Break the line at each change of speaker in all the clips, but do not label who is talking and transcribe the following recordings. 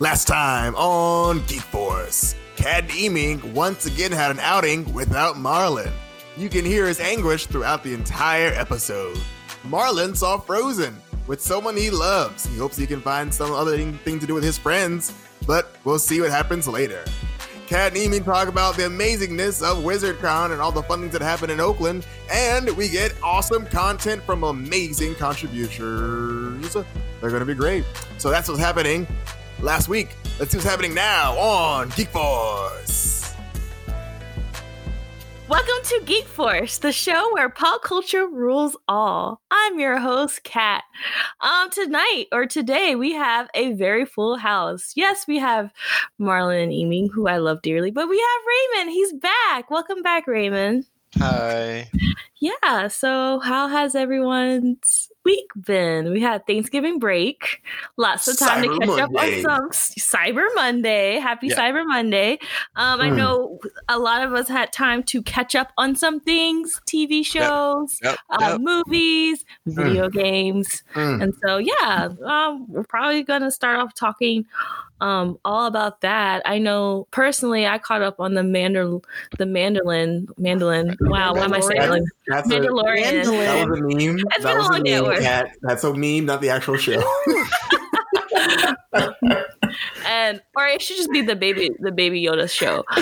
Last time on Geek Force, Kat Eaming once again had an outing without Marlon. You can hear his anguish throughout the entire episode. Marlon saw Frozen with someone he loves. He hopes he can find some other thing to do with his friends, but we'll see what happens later. Kat and Eaming talk about the amazingness of WizardCon and all the fun things that happen in Oakland, and we get awesome content from amazing contributors. They're going to be great. So that's what's happening last week. Let's see what's happening now on Geek Force.
Welcome to Geek Force, the show where pop culture rules all. I'm your host, Kat. Um, tonight or today, we have a very full house. Yes, we have Marlon and Eaming, who I love dearly, but we have Raymond. He's back. Welcome back, Raymond.
Hi.
Yeah. So, how has everyone's week been? We had Thanksgiving break, lots of time
Cyber
to catch
Monday.
up on some Cyber Monday. Happy
Yeah.
Cyber Monday. Um, I
Mm.
know a lot of us had time to catch up on some things, TV shows,
Yep.
uh,
yep.
movies, video games,
Mm.
and so yeah, um, we're probably gonna start off talking um all about that. I know personally, I caught up on the mandol the mandolin mandolin. Wow, what am I saying? Like,
That's a,
Mandalorian.
that was a meme.
It's
that
been a
was
long day at work.
Kat. That's a meme, not the actual show.
and or it should just be the baby the baby Yoda show.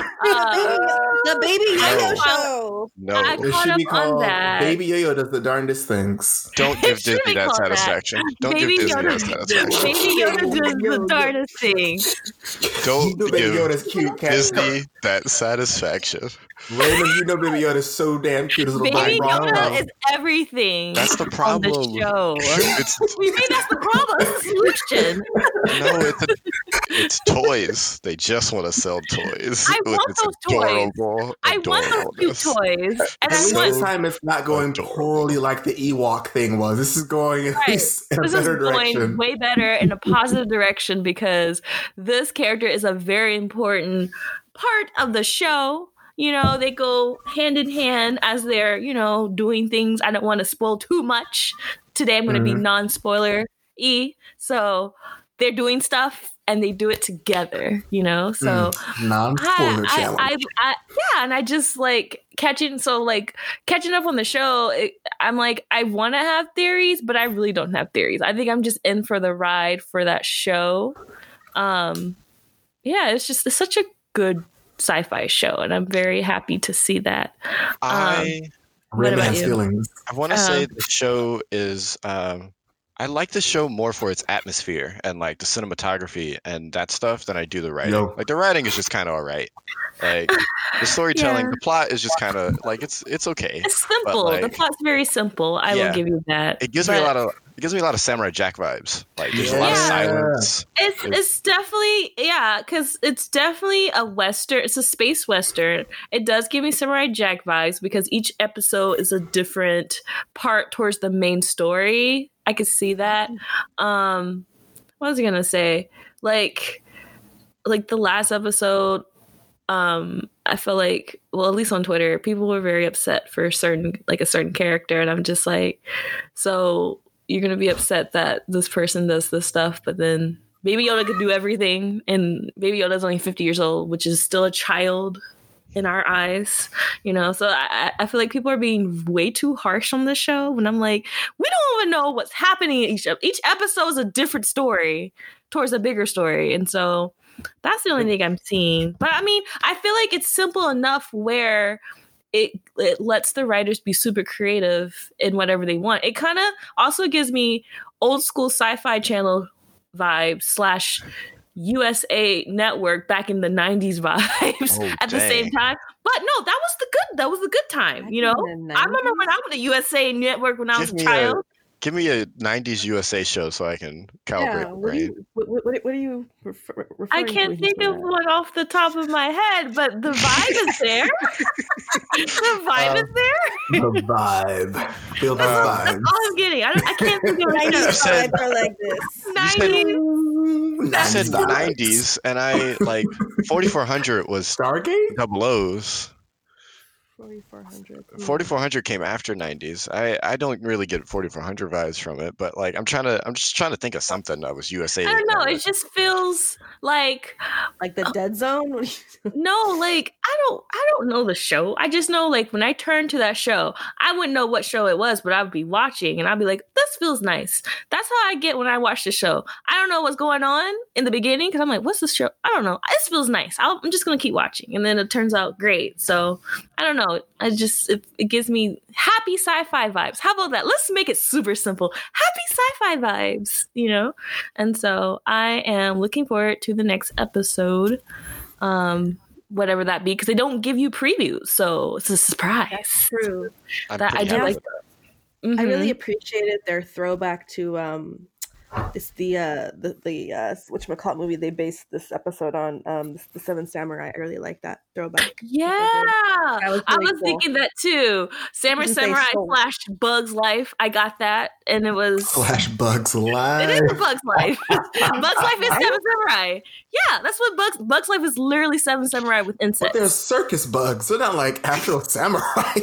The baby Yoyo
I-
show.
No,
I-
it should be called. Baby Yo-Yo does the darndest things.
don't give Disney that
called that.
satisfaction. Don't
baby
give Disney
Yoda,
that satisfaction.
baby Yoda does the darndest thing.
Don't
You know
give
Yoda's cute, Kat.
Disney that satisfaction.
Raymond, you know Baby Yoda's so damn cute. His little
Baby
black ball.
Yoda is everything.
That's the
on
problem.
the show.
It's
we mean that's the problem. That's the solution.
No, it's a, it's toys. They just want to sell toys.
I want
it's
those toys. I want those cute toys, and
At
I
least this time it's not going
adorable.
poorly like the Ewok thing was. This is going
Right.
in a
this is
better
going way better in a positive direction because this character is a very important part of the show. You know, they go hand in hand as they're, you know, doing things. I don't want to spoil too much. Today I'm going to be
Mhm.
non spoiler e. So they're doing stuff and they do it together, you know? So
Non-spoiler
I,
challenge.
I, I, yeah, and I just like catching so like catching up on the show. It, I'm like I want to have theories, but I really don't have theories. I think I'm just in for the ride for that show. Um, yeah, it's just it's such a good sci-fi show, and I'm very happy to see that.
I
what about you?
feelings.
I want to say
Um,
the show is. Um, I like the show more for its atmosphere and like the cinematography and that stuff than I do the writing.
Yo.
Like the writing is just kind of alright. Like the storytelling,
Yeah.
the plot is just kind of like it's it's okay.
It's simple. the plot's very simple. I
Yeah.
will give you that.
It gives me a lot of it gives me a lot of Samurai Jack vibes. Like there's a lot of silence.
It's it's definitely yeah, because it's definitely a western. It's a space western. It does give me Samurai Jack vibes because each episode is a different part towards the main story. I could see that. Um, what was I gonna say? Like, like the last episode. Um, I feel like, well, at least on Twitter, people were very upset for certain, like a certain character, and I'm just like, so you're gonna be upset that this person does this stuff, but then Baby Yoda could do everything, and Baby Yoda's only 50 years old, which is still a child in our eyes, you know. So I, I feel like people are being way too harsh on the show when I'm like, we don't even know what's happening in each each episode is a different story towards a bigger story, and so that's the only thing I'm seeing. But I mean, I feel like it's simple enough where it it lets the writers be super creative in whatever they want. It kind of also gives me old school sci-fi channel vibe slash USA Network back in the '90s vibes
Oh,
at the same time. But no, that was the good. That was the good time. You know, I remember when I was at USA Network when I was a
me a-
child.
Give me a '90s USA show so I can calibrate
Yeah, what, do you, what, what, what are you refer, referring
I can't
when
think of
that?
one off the top of my head, but the vibe is there. the vibe
Um,
is there.
the vibe. Feel the vibe.
That's all I'm getting. I, don't, I can't think of
I
a
need
said-
vibes are like this.
90s.
I said
Nice
'90s, and I like 4400 was
Stargate?
double O's.
4400.
4400 came after 90s. I I don't really get 4400 vibes from it, but like I'm trying to I'm just trying to think of something that was USA.
I don't know. It just feels like
Like the uh, dead zone? What do you-
no, like I don't I don't know the show. I just know like when I turn to that show, I wouldn't know what show it was, but I'd be watching and I'd be like, this feels nice. That's how I get when I watch the show. I don't know what's going on in the beginning because I'm like, what's this show? I don't know. This feels nice. I'll, I'm just gonna keep watching, and then it turns out great. So I don't know. I just it, it gives me happy sci-fi vibes. How about that? Let's make it super simple. Happy sci-fi vibes, you know. And so I am looking forward to the next episode. Um, whatever that be, because they don't give you previews, so it's a surprise.
True.
I'm
that I do like
with that.
I really
Mhm.
appreciated their throwback to um it's the uh the the uh whatchamacallit movie they based this episode on um the Seven Samurai. I really like that throwback.
Yeah,
That was
I was
cool.
thinking that too. Samurai Samurai slash Bugs Life. I got that, and it was
slash Bugs
life
it
is a Bugs Life. Bugs Life is Seven Samurai. Yeah, that's what Bugs Bugs Life is. Literally Seven Samurai with
But
insects.
they're circus bugs. They're not like actual samurai.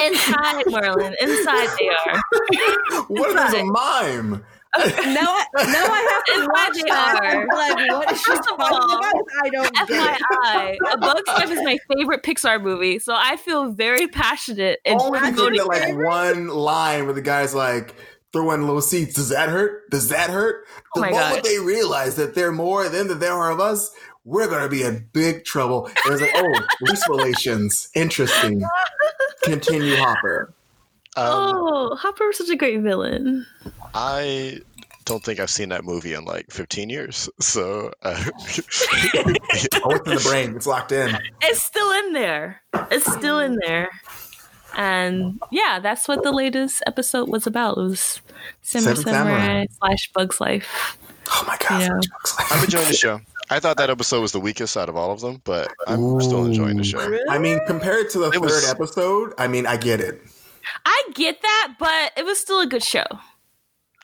Inside Merlin, inside they are.
what if there's a mime?
Oh, now I now I have to
Inside
watch
they
that. I'm like, what is she talking about? I don't get it.
FYI, A Bugs Life is my favorite Pixar movie, so I feel very passionate and
Only because
devoted.
that like one line where the guy's like throwing little seeds. Does that hurt? Does that hurt?
Oh
The
my
moment
God.
they realize that they're more than that there are of us, we're gonna be in big trouble. And it's like, oh, race relations. Interesting. Continue, Hopper.
Um,
oh, Hopper was such a great villain.
I don't think I've seen that movie in like 15 years. So uh,
Oh, it's in the brain. It's locked in.
It's still in there. It's still in there. And yeah, that's what the latest episode was about. It was Samurai
Seven
Samurai
Samurai.
slash Bugs Life.
Oh my god.
Yeah.
I'm enjoying the show. I thought that episode was the weakest out of all of them, but I'm still enjoying the show.
Really?
I mean, compared to the
It
third
was-
episode, I mean, I get it.
I get that, but it was still a good show.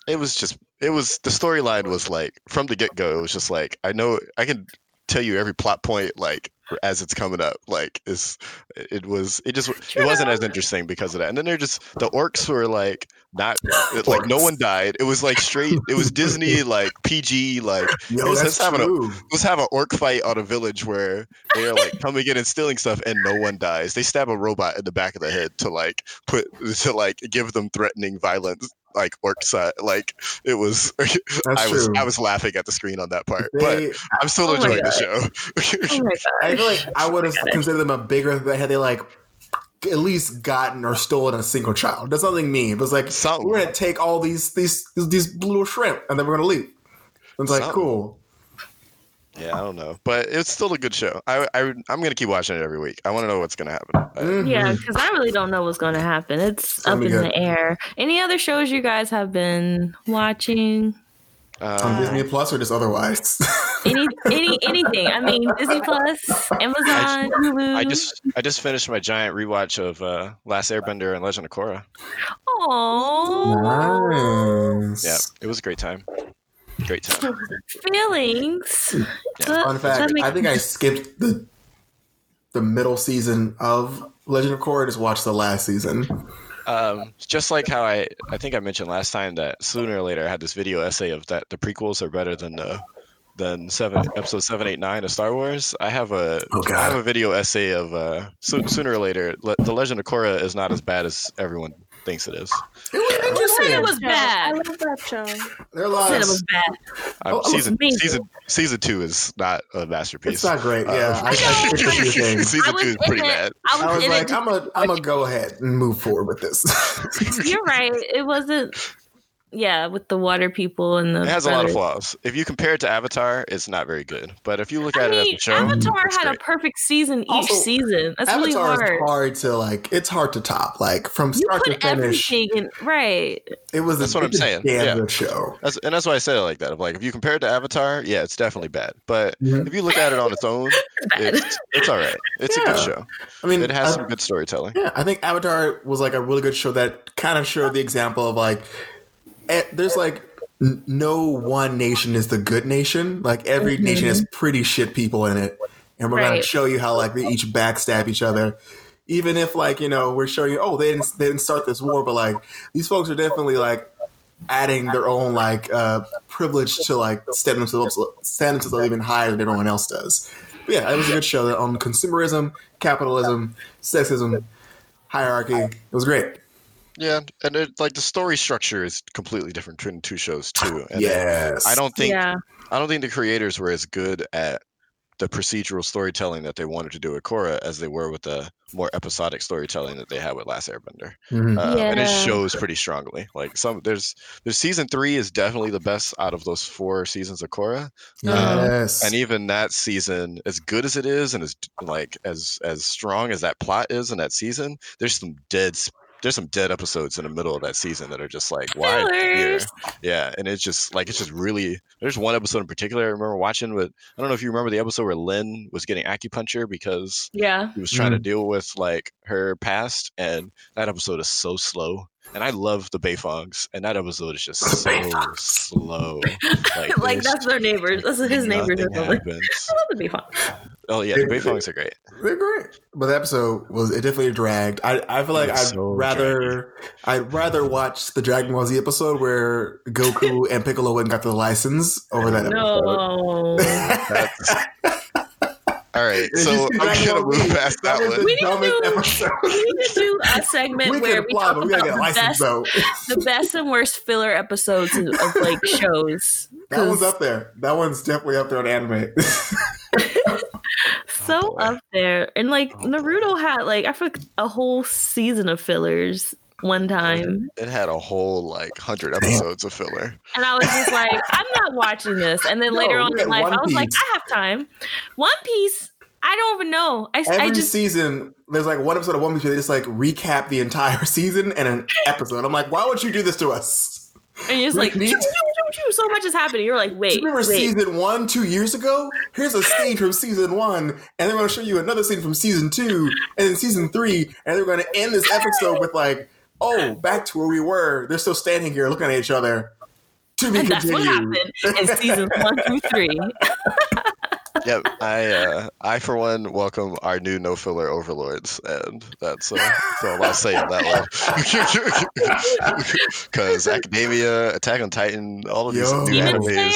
It was just, it was, the storyline was like, from the get go, it was just like, I know, I can tell you every plot point, like, as it's coming up. Like, it's, it was, it just, it wasn't as interesting because of that. And then they're just, the orcs were like, not, like, no one died. It was like straight, it was Disney, like, PG, like,
Yo,
was just having a- let's have an orc fight on a village where they're like coming in and stealing stuff and no one dies. They stab a robot in the back of the head to like put to like give them threatening violence like orc side. Like it was
That's
I was
true.
I was laughing at the screen on that part. But I'm still
Oh
enjoying the show.
Oh.
I feel like I would have considered them a bigger had they like at least gotten or stolen a single child. That's nothing mean. It was like
Something.
we're gonna take all these these these little shrimp and then we're gonna leave. It's like
Something.
cool.
Yeah, I don't know. But it's still a good show. I, I I'm gonna keep watching it every week. I wanna know what's gonna happen. I-
Mhm.
Yeah, because I really don't know what's going to happen. It's
gonna
up in
good.
the air. Any other shows you guys have been watching?
on
um,
Disney Plus or just otherwise.
Any, any, anything? I mean, Disney Plus, Amazon, Hulu.
I just I just finished my giant rewatch of uh, Last Airbender and Legend of Korra.
Oh,
nice.
Yeah, it was a great time. Great time.
feelings.
Yeah.
Fun fact:
makes-
I think I skipped the the middle season of Legend of Korra. Just watched the last season.
Um, just like how I, I think I mentioned last time that sooner or later I had this video essay of that the prequels are better than the than seven episode seven eight nine of Star Wars. I have a
Oh,
I have a video essay of uh, so, sooner or later Le- the Legend of Korra is not as bad as everyone thinks it is.
It was
I
interesting.
said it was
I
bad.
love that show.
there are
I said it was bad.
Um,
Oh, oh,
season
amazing.
season season two is not a masterpiece.
It's not great. Yeah,
Uh,
I, I skipped a few things.
season
was
two is pretty
it.
bad.
I was,
I was like,
it.
I'm gonna, I'm gonna go ahead and move forward with this.
You're right. It wasn't. Yeah, with the water people and the.
It has a lot of flaws. If you compare it to Avatar, it's not very good. But if you look
I
at it as a show,
Avatar
it's
had
great.
a perfect season each
Also,
season. That's really
Avatar
hard.
is hard to like. It's hard to top. Like from
You
start to finish,
in right.
it was.
That's
a,
what I'm saying.
Damn
Yeah.
good show.
That's, and that's why I said it like that. Of like, if you compare it to Avatar, yeah, it's definitely bad. But
Mhm.
if you look at it on its own,
Bad.
it's it's all right. It's a good show.
I mean,
It has
I-
some good storytelling.
Yeah, I think Avatar was like a really good show that kind of showed the example of like, eh, there's like no one nation is the good nation. Like every
Mm-hmm.
nation has pretty shit people in it, and we're gonna show you how like they each backstab each other. Even if like you know we're showing you, oh they didn't they didn't start this war, but like these folks are definitely like adding their own like uh privilege to like stand themselves up, stand themselves up even higher than everyone else does. But yeah, it was a good show on consumerism, capitalism, sexism, hierarchy. It was great.
Yeah, and it, like the story structure is completely different between the two shows too. And
yes,
I don't think
yeah.
I don't think the creators were as good at the procedural storytelling that they wanted to do with Korra as they were with the more episodic storytelling that they had with Last Airbender.
Mhm.
Uh, And it shows pretty strongly. Like some there's there's season three is definitely the best out of those four seasons of Korra.
yes,
And even that season, as good as it is, and as like as as strong as that plot is in that season, there's some dead s- there's some dead episodes in the middle of that season that are just like why here? Yeah, and it's just like it's just really. There's one episode in particular I remember watching but I don't know if you remember the episode where Lin was getting acupuncture because
Yeah.
he was trying to mm-hmm. deal with like her past, and that episode is so slow. And I love the Beifongs, and that episode is just so slow.
Like,
there's
that's their neighbors. That's his neighbors.
nothing
or something.
happens.
I love the be fun.
Oh yeah, the Beifongs are great.
They're great. But the episode was it definitely dragged. I, I feel like
It
I'd
so
rather I'd rather watch the Dragon Ball Z episode where Goku and Piccolo went and got the license over that
No.
episode.
All right,
It's
so I'm
Dragon
gonna move
Z.
past that
was
one.
the
We need to do- we need to do a segment
We
where we talk
but we gotta get a
about the best, the best and worst filler episodes of, of like shows.
That one's
'Cause
up there. That one's definitely up there on anime.
so
Oh,
up there. And like oh, Naruto had like I feel like a whole season of fillers one time.
It had a whole like hundred episodes of filler.
And I was just like, I'm not watching this. And then
No,
later on
we
in life, I was like, I have time. One Piece, I don't even know. I,
Every
I just
season, there's like one episode of One Piece where they just like recap the entire season and an episode. I'm like, why would you do this to us?
and you're just like,
Repeat.
choo, choo, choo, choo, so much is happening. You're like,
Do
wait,
you remember
wait.
season one two years ago? Here's a scene from season one, and then we're going to show you another scene from season two, and then season three, and then we're going to end this episode with like, oh, back to where we were. They're still standing here looking at each other. To be
and that's what
continued.
happened in seasons one through three.
Yep, I uh, I for one welcome our new no filler overlords, and that's, uh, that's all I'll say on that one. Because Academia, Attack on Titan, all of these
Yo.
new
Demon
animes,
Slayer,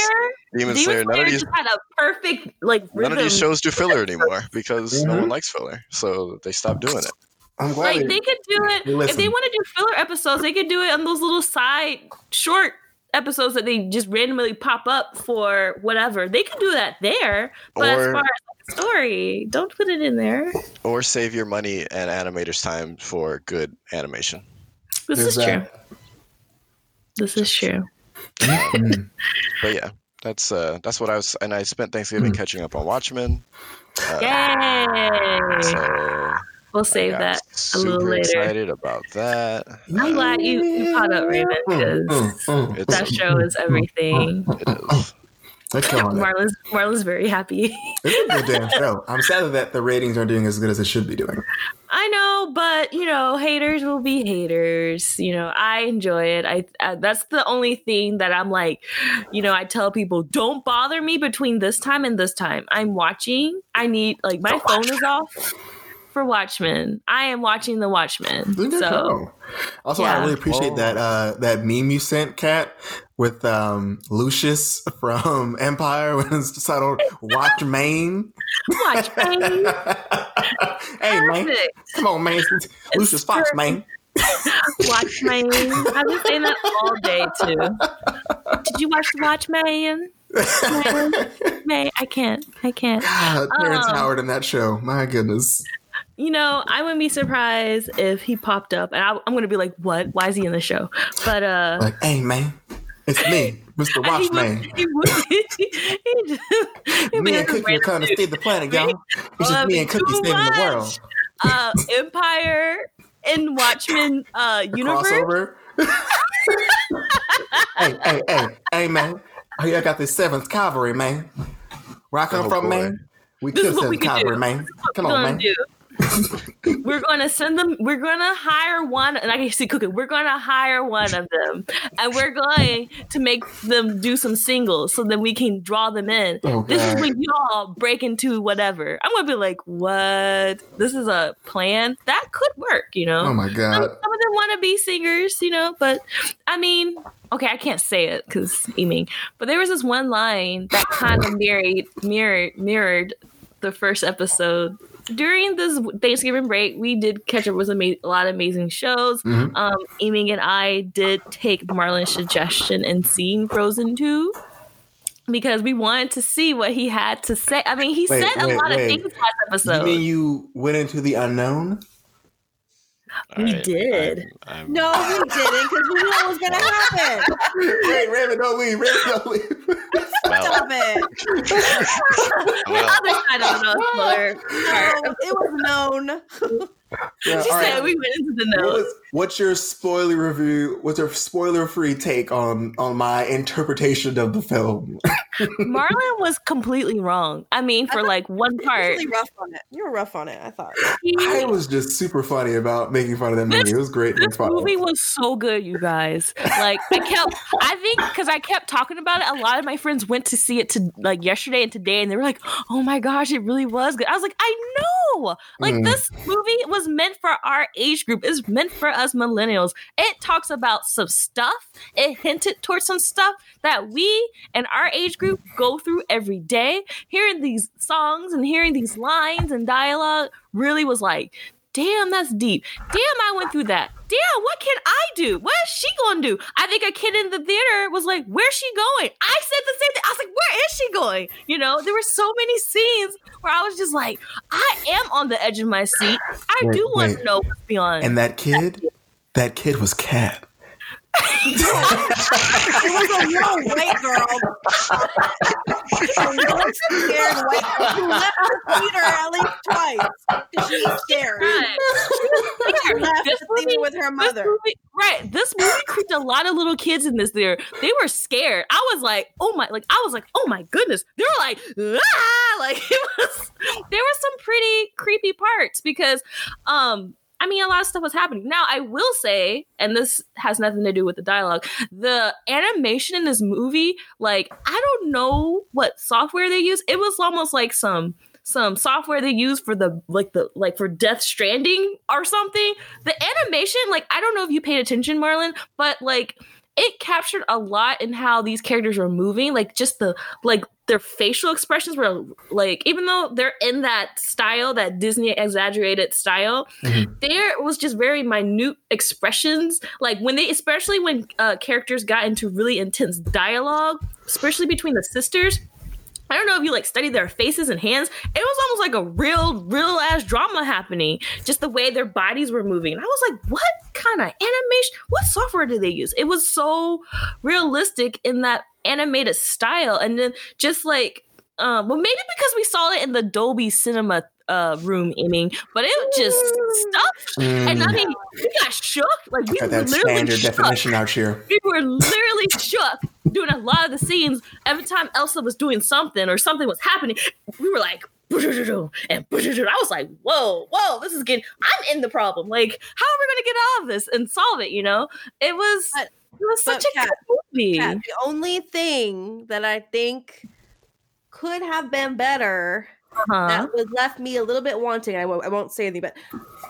Demon
Demon
Slayer, none of these
had a perfect like
none of these shows do filler anymore because no
Mhm.
one likes filler, so they stopped doing it.
I'm glad.
Like
they-
they could do it
Hey,
if they want to do filler episodes. They could do it on those little side short episodes that they just randomly pop up for whatever. They can do that there, but as far as like, story, don't put it in there.
Or save your money and animators' time for good animation.
This
There's
is true. This is true.
But yeah, that's uh that's what I was, and I spent Thanksgiving
Mm.
catching up on Watchmen. Uh,
Yay!
So
We'll
I
save
got
that.
super
little later.
excited about that.
I'm glad you, you caught up, Raymond, because.
It's-
that show is everything.
It is.
They're killing it.
Marlon's Marlon's very happy.
It's a good damn show. I'm sad that the ratings aren't doing as good as it should be doing.
I know, but you know, haters will be haters. You know, I enjoy it. I uh, that's the only thing that I'm like, you know, I tell people don't bother me between this time and this time. I'm watching. I need like my phone is off for Watchmen. I am watching the Watchmen.
It's
So.
Also, I really appreciate
Oh.
that uh, that meme you sent, Kat, with um, Lucius from Empire when it's titled "Watch Maine."
Watchmen.
hey man, come on, man, Lucius Fox, man.
Watchmen. I've been saying that all day too. Did you watch the Watchmen? May I can't. I can't.
God, Terrence
Um,
Howard in that show. My goodness.
You know, I wouldn't be surprised if he popped up, and I, I'm going to be like, "What? Why is he in the show?" But uh,
Like, hey man, it's me, Mr.
he would,
Watchman.
he would, he just, he'd
Me and
a
Cookie are
random
trying to save the planet, y'all. It's
Love
just me and Cookie
too
saving the world.
Uh, Empire and Watchmen uh,
The
universe.
crossover. hey, hey, hey, hey, man. Oh, yeah, I got this Seventh Kavalry, man. Where I come
Oh,
from,
boy.
man. We
This
kill
is what we
Seventh
can do.
Cavalry, man. Come on, man.
do? We're gonna send them. We're gonna hire one, and I can see cooking. We're gonna hire one of them, and we're going to make them do some singles, so that we can draw them in.
Oh,
this is when y'all break into whatever. I'm gonna be like, what? This is a plan that could work, you know.
Oh my god.
some of them want to be singers, you know, but I mean, okay, I can't say it because Eaming, but there was this one line that kind of mirrored mirrored mirrored the first episode. During this Thanksgiving break, we did catch up with ama- a lot of amazing shows.
Mhm.
Um, Eaming and I did take Marlon's suggestion and seeing Frozen 2 because we wanted to see what he had to say. I mean, he
Wait,
said a lot
wait.
of things last
You
episode.
mean you went into the unknown?
We
I-
did.
I'm, I'm,
No, we didn't because we knew it was gonna happen.
Wait, Raven, don't leave. Raven, don't leave.
well,
Stop it.
well,
other side of the spoiler.
No, it was known.
Yeah,
She said
right.
we went into the
What
notes.
was- what's your spoiler review? What's your spoiler-free take on on my interpretation of the film?
Marlon was completely wrong. I mean, for like one part,
really rough on it. You were rough on it. I thought.
I was just super funny about making fun of that movie. It was great. to
this
fun
movie was so good, you guys. Like I kept, I think because I kept talking about it. A lot of my friends went to see it to like yesterday and today, and they were like, "Oh my gosh, it really was good." I was like, "I know." Like
Mm.
this movie was meant for our age group. It's meant for us millennials. It talks about some stuff. It hinted towards some stuff that we and our age group go through every day. Hearing these songs and hearing these lines and dialogue really was like, damn, that's deep. Damn, I went through that. Damn, what can I do? What is she gonna do? I think a kid in the theater was like, where's she going? I said the same thing. I was like, where is she going? You know, there were so many scenes where I was just like, I am on the edge of my seat. I
Wait,
do want
wait.
to know what's beyond.
And that kid, that kid was Kat.
It was a little white girl. a little scared white girl who left the theater at least twice because she was scared. She left
This
the theater
movie-
with her
This
mother.
movie- right. This movie creeped a lot of little kids in this theater. They were scared. I was like, oh my, like I was like, oh my goodness. They were like, ah, like it was. There were some pretty creepy parts because, um, I mean, a lot of stuff was happening. Now, I will say, and this has nothing to do with the dialogue, the animation in this movie, like, I don't know what software they use. It was almost like some some software they use for the like the like for Death Stranding or something. The animation, like, I don't know if you paid attention, Marlon, but like it captured a lot in how these characters were moving, like just the like their facial expressions were like even though they're in that style, that Disney exaggerated style,
Mhm.
there was just very minute expressions. Like when they, especially when uh, characters got into really intense dialogue, especially between the sisters. I don't know if you like study their faces and hands. It was almost like a real, real ass drama happening. Just the way their bodies were moving. And I was like, what kind of animation? What software do they use? It was so realistic in that animated style. And then just like, um, well, maybe because we saw it in the Dolby Cinema uh, room, aiming, but it was just stuff. And I
Mm,
mean, we got shook. Like we
got
were
that
literally
standard
shook
definition out here.
we were literally shook doing a lot of the scenes. Every time Elsa was doing something or something was happening, we were like, and I was like, whoa, whoa, this is getting, I'm in the problem. Like, how are we going to get out of this and solve it? You know, it was,
But-
it was such a
Kat,
good movie.
Yeah, the only thing that I think could have been better
Uh-huh.
that was left me a little bit wanting. I won't, I won't say anything, but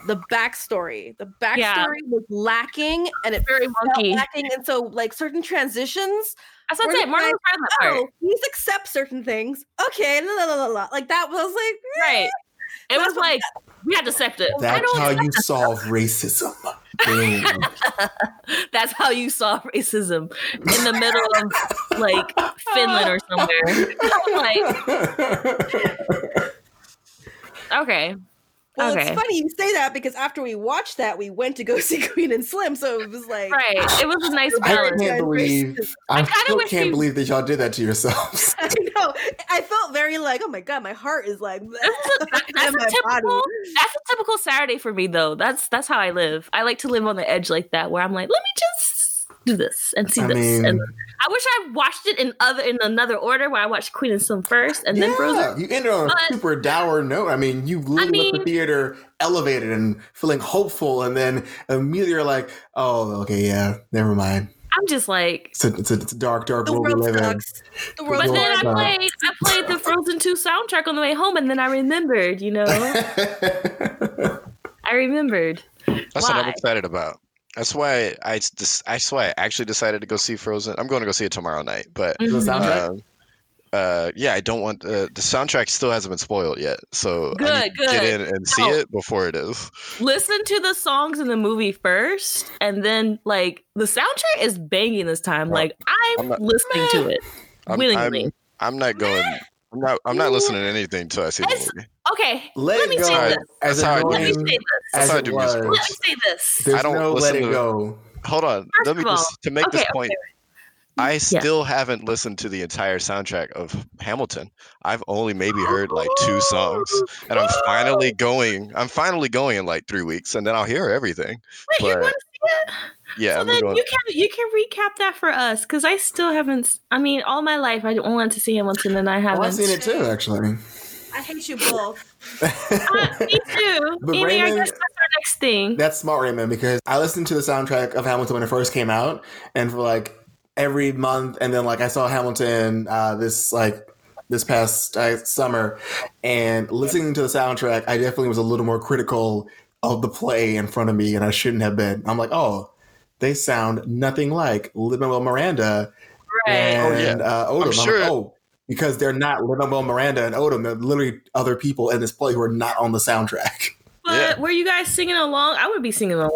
the backstory, the backstory
Yeah.
was lacking, and it
Very
felt
wonky.
lacking. And so, like certain transitions,
That's what I said.
just
Martin
like,
was right on
oh, please accept certain things. Okay, la, la, la, la, la. like that was like
Right. It was
That's what-
like, we had to accept it. I
That's
don't
how you solve racism. Boom.
That's how you saw racism in the middle of like Finland or somewhere. Like, okay.
Well,
Okay.
it's funny you say that because after we watched that, we went to go see Queen and Slim. So it was like,
Right. It was a nice
I
balance.
can't believe. I,
kinda
still
wish
can't
you-
believe that y'all did that to yourselves.
I know. I felt very like, oh my god, my heart is like.
This a, that's, a typical, that's a typical Saturday for me though. That's that's how I live. I like to live on the edge like that where I'm like, let me just do this and see
I
this.
mean,
and I wish I watched it in other in another order where I watched Queen and Slim first and then Frozen.
you ended on a
But-
super dour note. I mean, you literally left the theater elevated and feeling hopeful, and then immediately you're like, "Oh, okay, yeah, never mind."
I'm just like,
It's a, it's a, it's a dark, dark
The
world we
world
live in.
The world
but
Well,
then I played I played the Frozen 2 soundtrack on the way home and then I remembered, you know. I remembered.
That's what I'm excited about. That's why I just that's why I actually decided to go see Frozen. I'm going to go see it tomorrow night, but
The soundtrack?
um, uh, yeah, I don't want uh, the soundtrack still hasn't been spoiled yet, so I
Good,
need to get in and see
No.
it before it is.
Listen to the songs in the movie first and then like the soundtrack is banging this time. Like I'm,
I'm not-
listening to it
I'm,
willingly.
I'm, I'm not going. I'm not. I'm not listening to anything until I see the movie.
Okay,
Let,
let me
go
say this.
as
That's how I do.
Let me say this.
That's how I do music.
Let me say this.
There's
I don't
no let
listen
it
to-
go.
Hold on.
First
Let me
all-
just to make
okay,
this point.
okay.
I still haven't listened to the entire soundtrack of Hamilton. I've only maybe heard like two songs, oh, and I'm finally going. I'm finally going in like three weeks, and then I'll hear everything.
Wait, you're going to see it?
Yeah,
so
I'm
then
going.
you can you can recap that for us because I still haven't. I mean, all my life I wanted to see Hamilton and I
Oh,
haven't.
I've seen it too, actually.
I hate you both.
Uh, me too.
But
Amy, I
Raymond-
guess that's our next thing.
That's smart, Raymond, because I listened to the soundtrack of Hamilton when it first came out, and for like every month, and then like I saw Hamilton uh, this like this past uh, summer, and listening to the soundtrack, I definitely was a little more critical of the play in front of me, and I shouldn't have been. I'm like, oh, they sound nothing like Lin Manuel Miranda
right.
and
Oh,
uh, Odom.
I'm
I'm like, oh, because they're not Lin Manuel Miranda and Odom. They're literally other people in this play who are not on the soundtrack.
But
Yeah.
were you guys singing along? I would be singing along.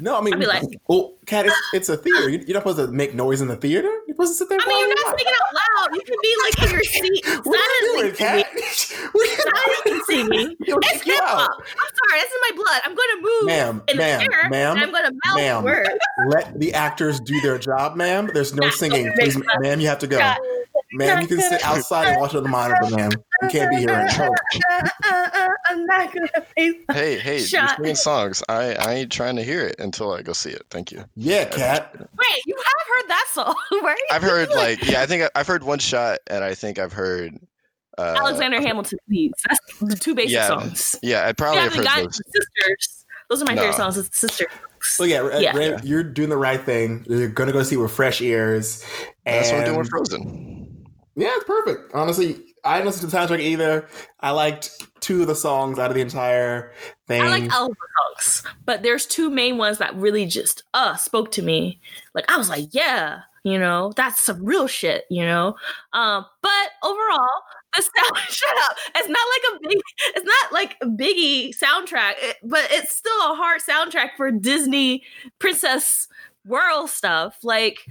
No, I mean,
I'd be like-
well, Kat, it's, it's a theater. You- You're not supposed to make noise in the theater. You're supposed to sit there.
I mean, you're not
quiet.
singing out loud. You can be like in your seat,
What are you doing,
silently
Kat? What are you
Silently singing. It's hip hop. I'm sorry, it's in my blood. I'm going to move
Ma'am,
in the
ma'am,
chair,
ma'am,
and I'm going to mouth
ma'am.
words.
Let the actors do their job, ma'am. There's no singing. Please, ma'am, you have to go.
Nah.
Ma'am, you can sit outside and watch on the monitor, ma'am. You can't be here right now.
I'm not going to face
Hey, hey, you're singing songs. I, I ain't trying to hear it until I go see it. Thank you.
Yeah, Kat.
Wait, you have heard that song, right?
I've heard like yeah, I think I- I've heard one shot, and I think I've heard uh,
Alexander Hamilton, please. That's the two basic
Yeah.
songs.
Yeah, I
You
probably have
haven't
heard those.
Sisters. Those are my
No.
favorite songs. It's Sisters.
So yeah,
Yeah.
Ra- you're doing the right thing. You're gonna go see with fresh ears.
That's what I'm doing with Frozen.
Yeah, it's perfect. Honestly, I didn't listen to the soundtrack either. I liked two of the songs out of the entire thing.
I like all the songs, but there's two main ones that really just uh spoke to me. Like I was like, yeah, you know, that's some real shit, you know. Um, but overall, the sound shut up. It's not like a big, it's not like a Biggie soundtrack, but it's still a hard soundtrack for Disney princess world stuff. Like.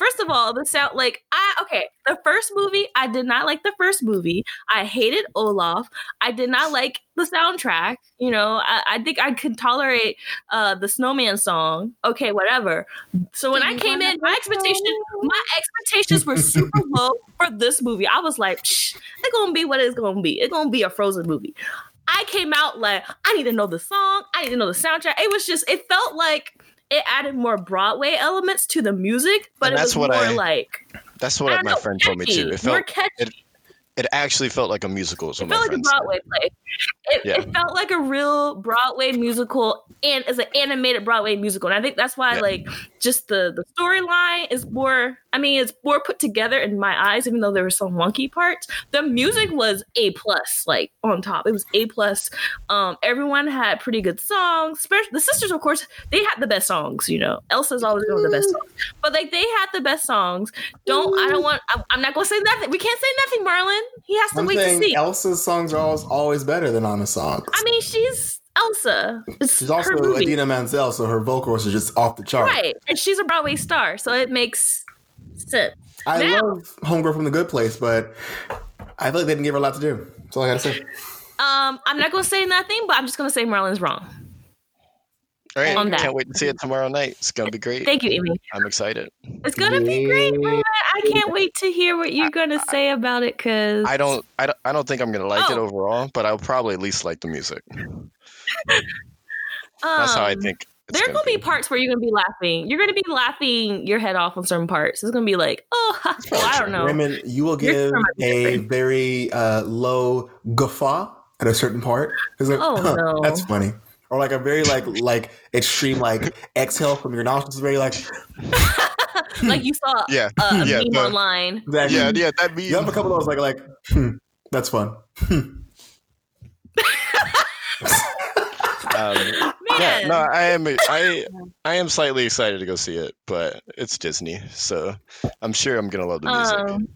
First of all, the sound like I okay, the first movie, I did not like the first movie. I hated Olaf. I did not like the soundtrack. You know, I, I think I could tolerate uh the snowman song. Okay, whatever. So when I came in, my expectation, my expectations were super low for this movie. I was like, it's gonna be what it's gonna be. It's gonna be a frozen movie. I came out like, I need to know the song, I need to know the soundtrack. It was just, it felt like it added more Broadway elements to the music, but
And
it was
what
more
I-
like
That's what my
know,
friend told me too.
catchy,
It
more
felt
catchy.
it- it actually felt like a musical.
It felt like a
friend said.
Broadway play. It,
Yeah.
it felt like a real Broadway musical and it's an animated Broadway musical. And I think that's why
Yeah.
like just the the storyline is more I mean it's more put together in my eyes, even though there were some wonky parts. The music was A plus, like on top. It was A plus. Um everyone had pretty good songs. Especially the sisters, of course, they had the best songs, you know. Elsa's always one of the best songs. But like they had the best songs. Don't I don't want I'm, I'm not gonna say nothing. We can't say nothing, Marlon. He has to
One
wait to see.
Elsa's songs are always, always better than Anna's songs.
I mean, she's Elsa. It's
She's also
her movie.
Idina Menzel, so her vocals are just off the chart.
right, and she's a Broadway star, so it makes sense.
I
Now-
love Homegirl from the Good Place, but I feel like they didn't give her a lot to do. That's all I gotta say.
Um, I'm not gonna say nothing, but I'm just gonna say Marlon's wrong.
All right,
On that.
can't wait to see it tomorrow night. It's gonna be great.
Thank you, Amy.
I'm excited.
It's gonna be great. Marlon. I can't wait to hear what you're gonna say about it, cause
I don't, I don't, I don't think I'm gonna like it
Oh.
overall, but I'll probably at least like the music. That's how I
um,
think. It's
There are gonna be parts where you're gonna be laughing. You're gonna be laughing your head off on certain parts. It's gonna be like, oh, well, I don't know.
Raymond, you will give
term might be
a very uh, low guffaw at a certain part. It's like,
Oh,
huh,
no.
that's funny. Or like a very like like extreme like exhale from your nostrils. Very like
like you saw
Yeah,
a, a
yeah,
meme
no.
online.
that.
yeah, yeah. That means
You have a couple of those like like hmm, that's fun.
Um,
Man,
yeah, no, I am. I I am slightly excited to go see it, but it's Disney, so I'm sure I'm gonna love the music.
Um,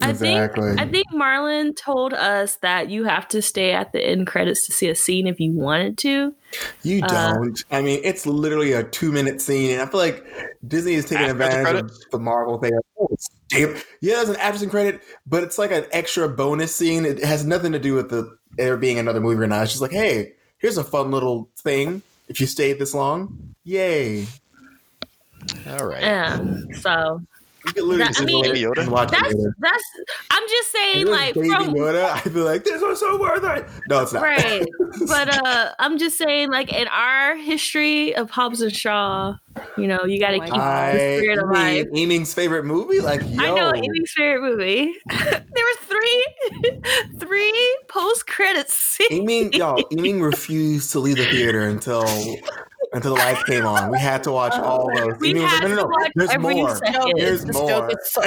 I think
Exactly.
I think Marlon told us that you have to stay at the end credits to see a scene if you wanted to.
You
Uh,
don't. I mean, it's literally a two minute scene, and I feel like Disney is taking
After the
advantage of
credits?
the Marvel thing. Oh, damn. Yeah, there's an after credit, but it's like an extra bonus scene. It has nothing to do with the there being another movie or not. It's just like, hey, here's a fun little thing. If you stayed this long, yay!
All right.
Yeah. So
You could literally
That- I mean,
Baby Yoda?
and watch
that's
it later.
that's. I'm just saying, like
Baby
from
Yoda, I'd be like, this was so worth it. No, it's not.
right. But uh, I'm just saying, like in our history of Hobbs and Shaw, you know, you got to
Oh
keep
God.
the
I
spirit alive.
mean, Eaming's favorite movie, like yo,
I know Amy's favorite movie. there were three, three post credits scenes.
Eaming, y'all, Eaming refused to leave the theater until until the lights came on. We had to watch oh, all those.
We had
like, no, no,
to watch
there's
every
more.
second.
There's
This
more.
so, joke is so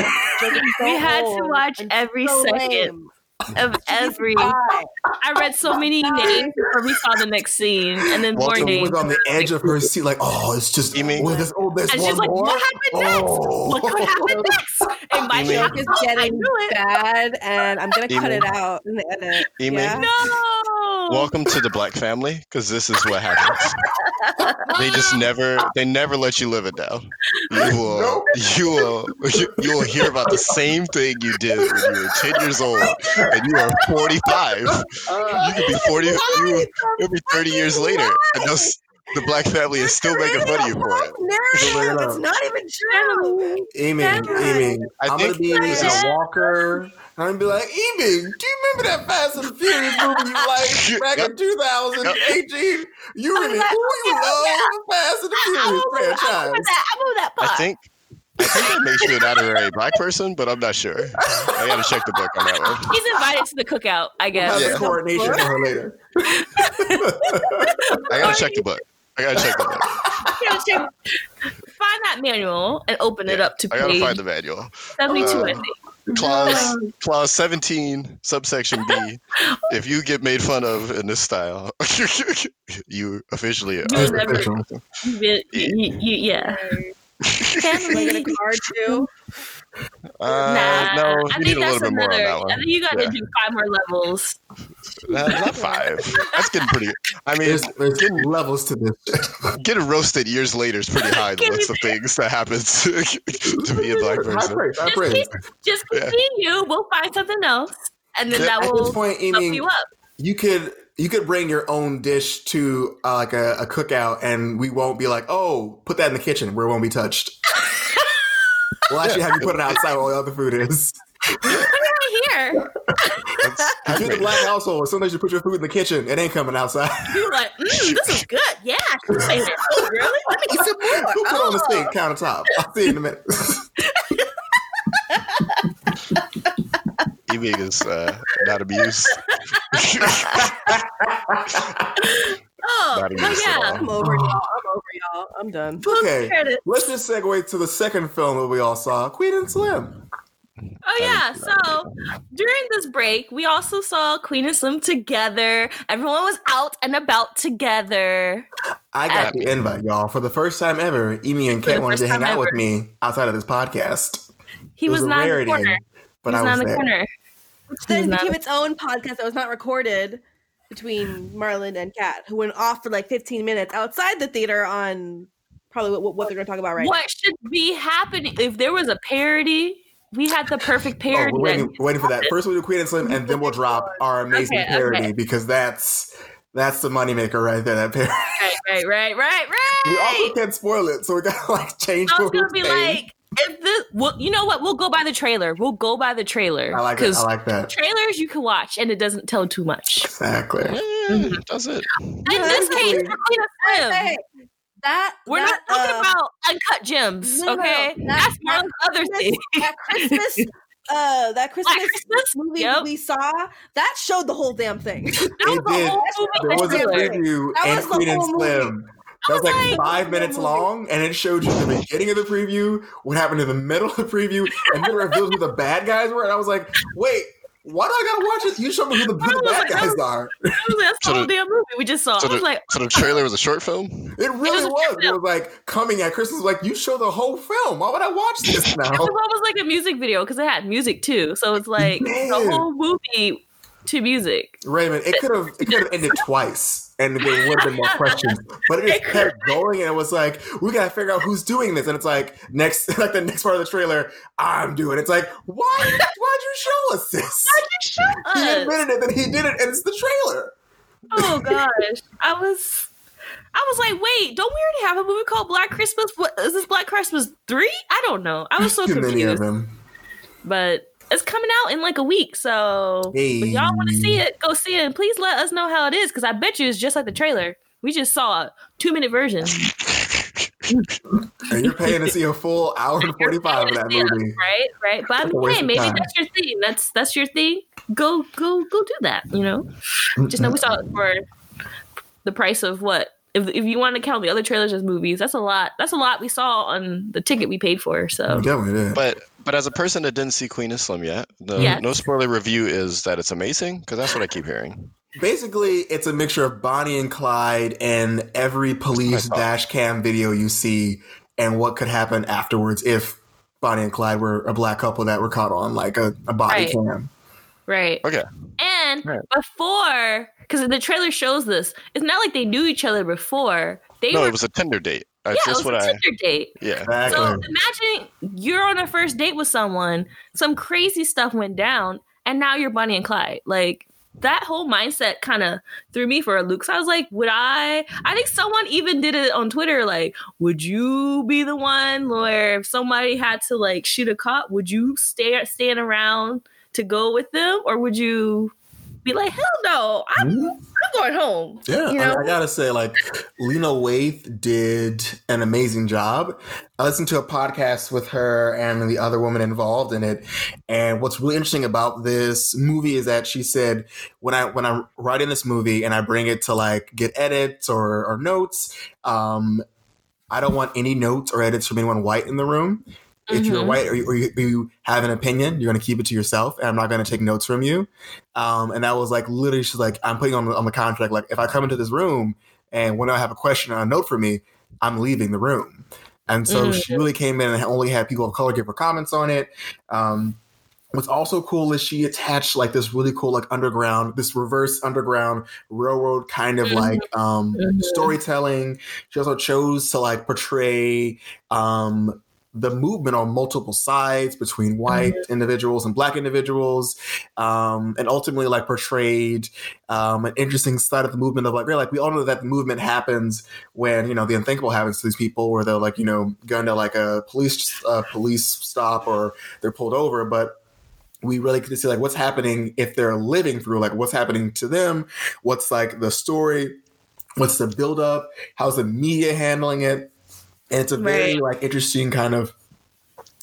We had to watch every
so
second
lame.
of every. I read so many names before we saw the next scene, and then more
Walter
She
names.
was on the edge of her seat, like, oh, it's just,
You mean-
oh, there's, oh, there's
And
one
she's like,
more.
"What happened next?
Oh.
What could happen oh. next?" And my
You
shock
Joke
is
is getting
knew
bad, and I'm gonna cut it out in the edit.
Email.
Yeah?
No.
Welcome to the black family, because this is what happens. they just never, they never let you live it down. You will,
Nope.
you will, you, you will hear about the same thing you did when you were ten years old, and you are forty-five. Uh, you could be forty. You, it'll be thirty years later, and those, the black family is still making fun of you for it.
Narrative. It's not even true.
Eaming,
Yeah.
I
I'm
think-
gonna be in
Yeah.
a walker. I'm gonna be like, Eaming, do you remember that Fast and Furious movie you liked back in 2018? You
I'm
really,
like,
ooh, you
yeah,
love the Fast and the Furious
remember, I
franchise.
remember that. I remember that part.
I think, I think that makes you an honorary black person, but I'm not sure. I got to check the book on that one.
He's invited to the cookout. I guess.
Yeah.
coordination for her later.
I got to check the book. I got to check the book.
Yeah, check- Find that manual and open it up to
I got to
page
find the manual.
seventy-two. I
uh,
think.
Clause clause 17, subsection B. If you get made fun of in this style, you officially
You
are.
was never- You, you, you, yeah.
Can I get a card too?
Uh,
nah,
no,
I
you
think
a
that's
little bit more on
another.
that
I think you got to
Yeah.
do five more levels.
Not, not five. That's getting pretty. I mean,
There's, there's
getting
levels to this.
getting roasted years later is pretty high. The
Give me
list of things that happens to, to be a black
High
person.
praise, high
Just
praise.
keep, just
Yeah.
continue. We'll find something else, and then
Yeah.
that will
point,
help
Eaming,
you up.
you could you could bring your own dish to uh, like a, a cookout, and we won't be like, "Oh, put that in the kitchen where it won't be touched." We'll actually have you put it outside where all the other food is.
Put it right here.
That's,
If you're the black household, sometimes you put your food in the kitchen. It ain't coming outside.
You're like, mm, this is good. Yeah, I should say it. Oh, really? Let me eat some more.
Who put it on the
Oh.
sink countertop? I'll see you in a minute.
Eaming is uh, not amused.
Oh, oh yeah.
I'm over y'all. Oh. I'm over y'all. I'm done.
Okay. Let's just segue to the second film that we all saw, Queen and Slim.
Oh yeah. So during this break, we also saw Queen and Slim together. Everyone was out and about together.
I got the invite, y'all. For the first time ever, Amy and
For
wanted to hang
time
out with me outside of this podcast.
He
It
was,
a
not in the
rarity,
corner.
but
he was
I
not
was
in the
there.
corner.
Which then became its own podcast that was not recorded between Marlon and Kat, who went off for like 15 minutes outside the theater on probably what, what they're going to talk about right
what should be happening if there was a parody? We had the perfect
Oh,
parody.
we're waiting, we're waiting for that. First, we'll do Queen and Slim, and then we'll drop our amazing
Okay,
parody
okay.
because that's that's the moneymaker right there. That parody.
Right, right, right, right, right.
We also can't spoil it, so we gotta like change.
I was gonna be
say.
like, if this, well, you know what? We'll go by the trailer. We'll go by the trailer.
I like it. I like that.
trailers you can watch and it doesn't tell too much.
Exactly.
Yeah, that's it.
In this case, Queen of Slim,
that
We're
that,
not talking
uh,
about uncut gems,
no, no, no.
okay?
That-
That's
that
Marlon's other
Christmas-
thing.
that Christmas uh that Christmas,
Christmas?
movie
Yep.
we saw that showed the whole damn thing.
That was the
did.
whole
There
movie
was a
trailer.
preview
That
and
was
Queen and
whole movie.
Slim. That was
was
like
like-
five minutes oh long, and it showed you the beginning of the preview, what happened in the middle of the preview, and then it revealed who the bad guys were. And I was like, wait, why do I gotta watch this? You show me who the, who the bad guys are.
That was- That's the
So
whole
the-
damn movie we just saw.
so
I was
the-
like,
So the trailer was a short film.
It really
was
was. It was like coming at Christmas, like you show the whole film. Why would I watch this now?
it was almost like a music video because it had music too. So it's like the whole movie to music.
Raymond, it could have it could have ended twice, and there would have been more questions. But it just kept going, and it was like we gotta figure out who's doing this. And it's like next, like the next part of the trailer, I'm doing. It's like why? Why'd you show us this? He
Us.
He admitted it, then he did it, and it's the trailer.
Oh gosh, I was, I was like, wait, don't we already have a movie called Black Christmas? What is this? Black Christmas three? I don't know. I was so
Too many of
confused.
them.
But it's coming out in like a week, so if y'all want to see it, go see it. And please let us know how it is because I bet you it's just like the trailer. We just saw a two minute version.
And you're paying to see a full hour and forty five of that
Yeah,
movie.
right? Right. But I
That's
mean, hey, maybe
time.
that's your thing. That's that's your thing. Go go go do that. You know. Just know we saw it for the price of what. If, if you want to count the other trailers as movies, that's a lot. That's a lot we saw on the ticket we paid for. So
You definitely did.
But but as a person that didn't see Queen and Slim yet, the
Yes.
no spoiler review is that it's amazing because that's what I keep hearing.
Basically, it's a mixture of Bonnie and Clyde and every police dash cam video you see, and what could happen afterwards if Bonnie and Clyde were a black couple that were caught on like a, a body
Right.
cam.
right.
Okay,
And
Right.
before, because the trailer shows this, it's not like they knew each other before. They
no,
were
it was a Tinder date.
Yeah,
That's
it
just
was
what
a
I
Tinder date.
yeah.
Exactly.
So imagine you're on a first date with someone, some crazy stuff went down, and now you're Bonnie and Clyde. Like that whole mindset kind of threw me for a loop. So I was like, would I? I think someone even did it on Twitter. Like, would you be the one where if somebody had to like shoot a cop, would you stay stand around to go with them, or would you be like, hell no, I'm,
Mhm.
I'm going home.
Yeah,
You
I. I gotta say, like Lena Waithe did an amazing job. I listened to a podcast with her and the other woman involved in it, and what's really interesting about this movie is that she said when I when I'm writing this movie and I bring it to like get edits or, or notes, um, I don't want any notes or edits from anyone white in the room. If you're
Mhm.
white or you, or you, you have an opinion, you're going to keep it to yourself, and I'm not going to take notes from you. Um, and that was like literally, she's like, I'm putting on the, on the contract, like if I come into this room and when I have a question or a note for me, I'm leaving the room. And so
Mhm.
she really came in and only had people of color give her comments on it. Um, what's also cool is she attached like this really cool like underground, this reverse underground railroad kind of
Mhm.
like um,
Mhm.
storytelling. She also chose to like portray um, the movement on multiple sides between white individuals and black individuals, um, and ultimately like portrayed um, an interesting side of the movement of like, really, like we all know that the movement happens when you know the unthinkable happens to these people, where they're like you know going to like a police uh, police stop or they're pulled over, but we really get to see like what's happening if they're living through like what's happening to them, what's like the story, what's the build up, how's the media handling it, and it's a very
Right.
like interesting kind of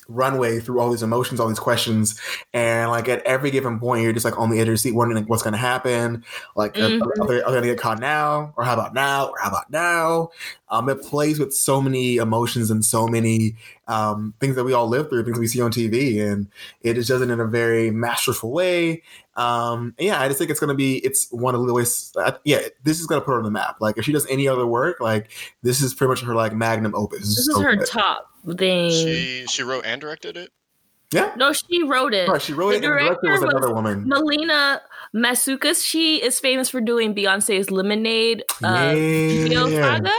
runway through all these emotions, all these questions, and like at every given point, you're just like on the edge of your seat, wondering like, what's going to happen. Like, are-
Mhm.
are, they, are they going to get caught now, or how about now, or how about now? Um, it plays with so many emotions and so many um, things that we all live through, things we see on TV, and it just does it in a very masterful way. Um, yeah, I just think it's going to be, it's one of the ways, uh, yeah, this is going to put her on the map. Like, if she does any other work, like, this is pretty much her, like, magnum opus.
This is
so
her
good.
top thing.
She she wrote and directed it.
Yeah.
no, she wrote it.
Right, she wrote
The
it, and the director was
director
another woman.
Melina Matsoukas. She is famous for doing Beyonce's Lemonade uh, video
Yeah.
saga,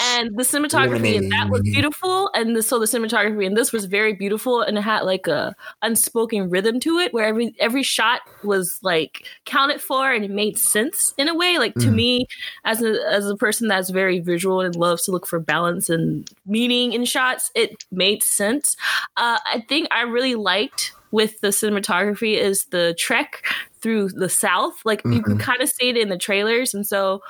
and the cinematography in that was beautiful. And the, so the cinematography in this was very beautiful, and it had like a unspoken rhythm to it, where every every shot was like counted for, and it made sense in a way. Like to
Mhm.
me, as a as a person that's very visual and loves to look for balance and meaning in shots, it made sense. Uh, I think I really liked with the cinematography is the trek through the south like you can
Mhm.
kind of see it in the trailers and so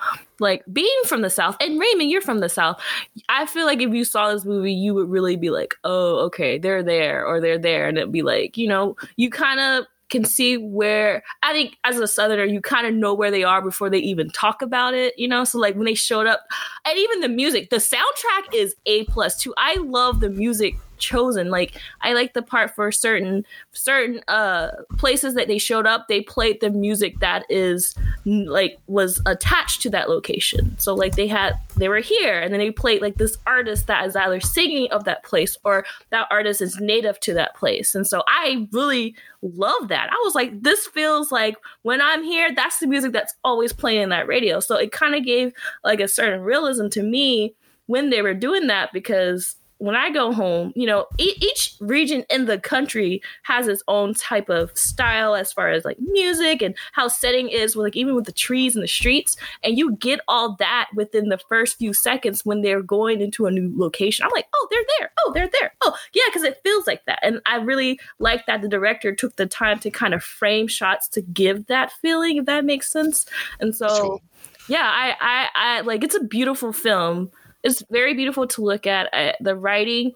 like being from the South, and Raymond, you're from the South. I feel like if you saw this movie, you would really be like, oh, okay, they're there or they're there. And it'd be like, you know, you kind of can see where I think as a southerner you kind of know where they are before they even talk about it, you know? So like when they showed up and even the music, the soundtrack is A plus too. I love the music chosen. Like I like the part for certain certain uh places that they showed up, they played the music that is like was attached to that location. So like they had they were here and then they played like this artist that is either singing of that place or that artist is native to that place. And so I really love that. I was like, this feels like when I'm here, that's the music that's always playing in that radio. So it kind of gave like a certain realism to me when they were doing that because when I go home, you know, e- each region in the country has its own type of style as far as like music and how setting is, with, like even with the trees and the streets, and you get all that within the first few seconds when they're going into a new location. I'm like, oh, they're there. Oh, they're there. Oh, yeah, because it feels like that, and I really like that the director took the time to kind of frame shots to give that feeling, if that makes sense. And so,
Cool.
yeah, I, I, I like it's a beautiful film it's very beautiful to look at. I, the writing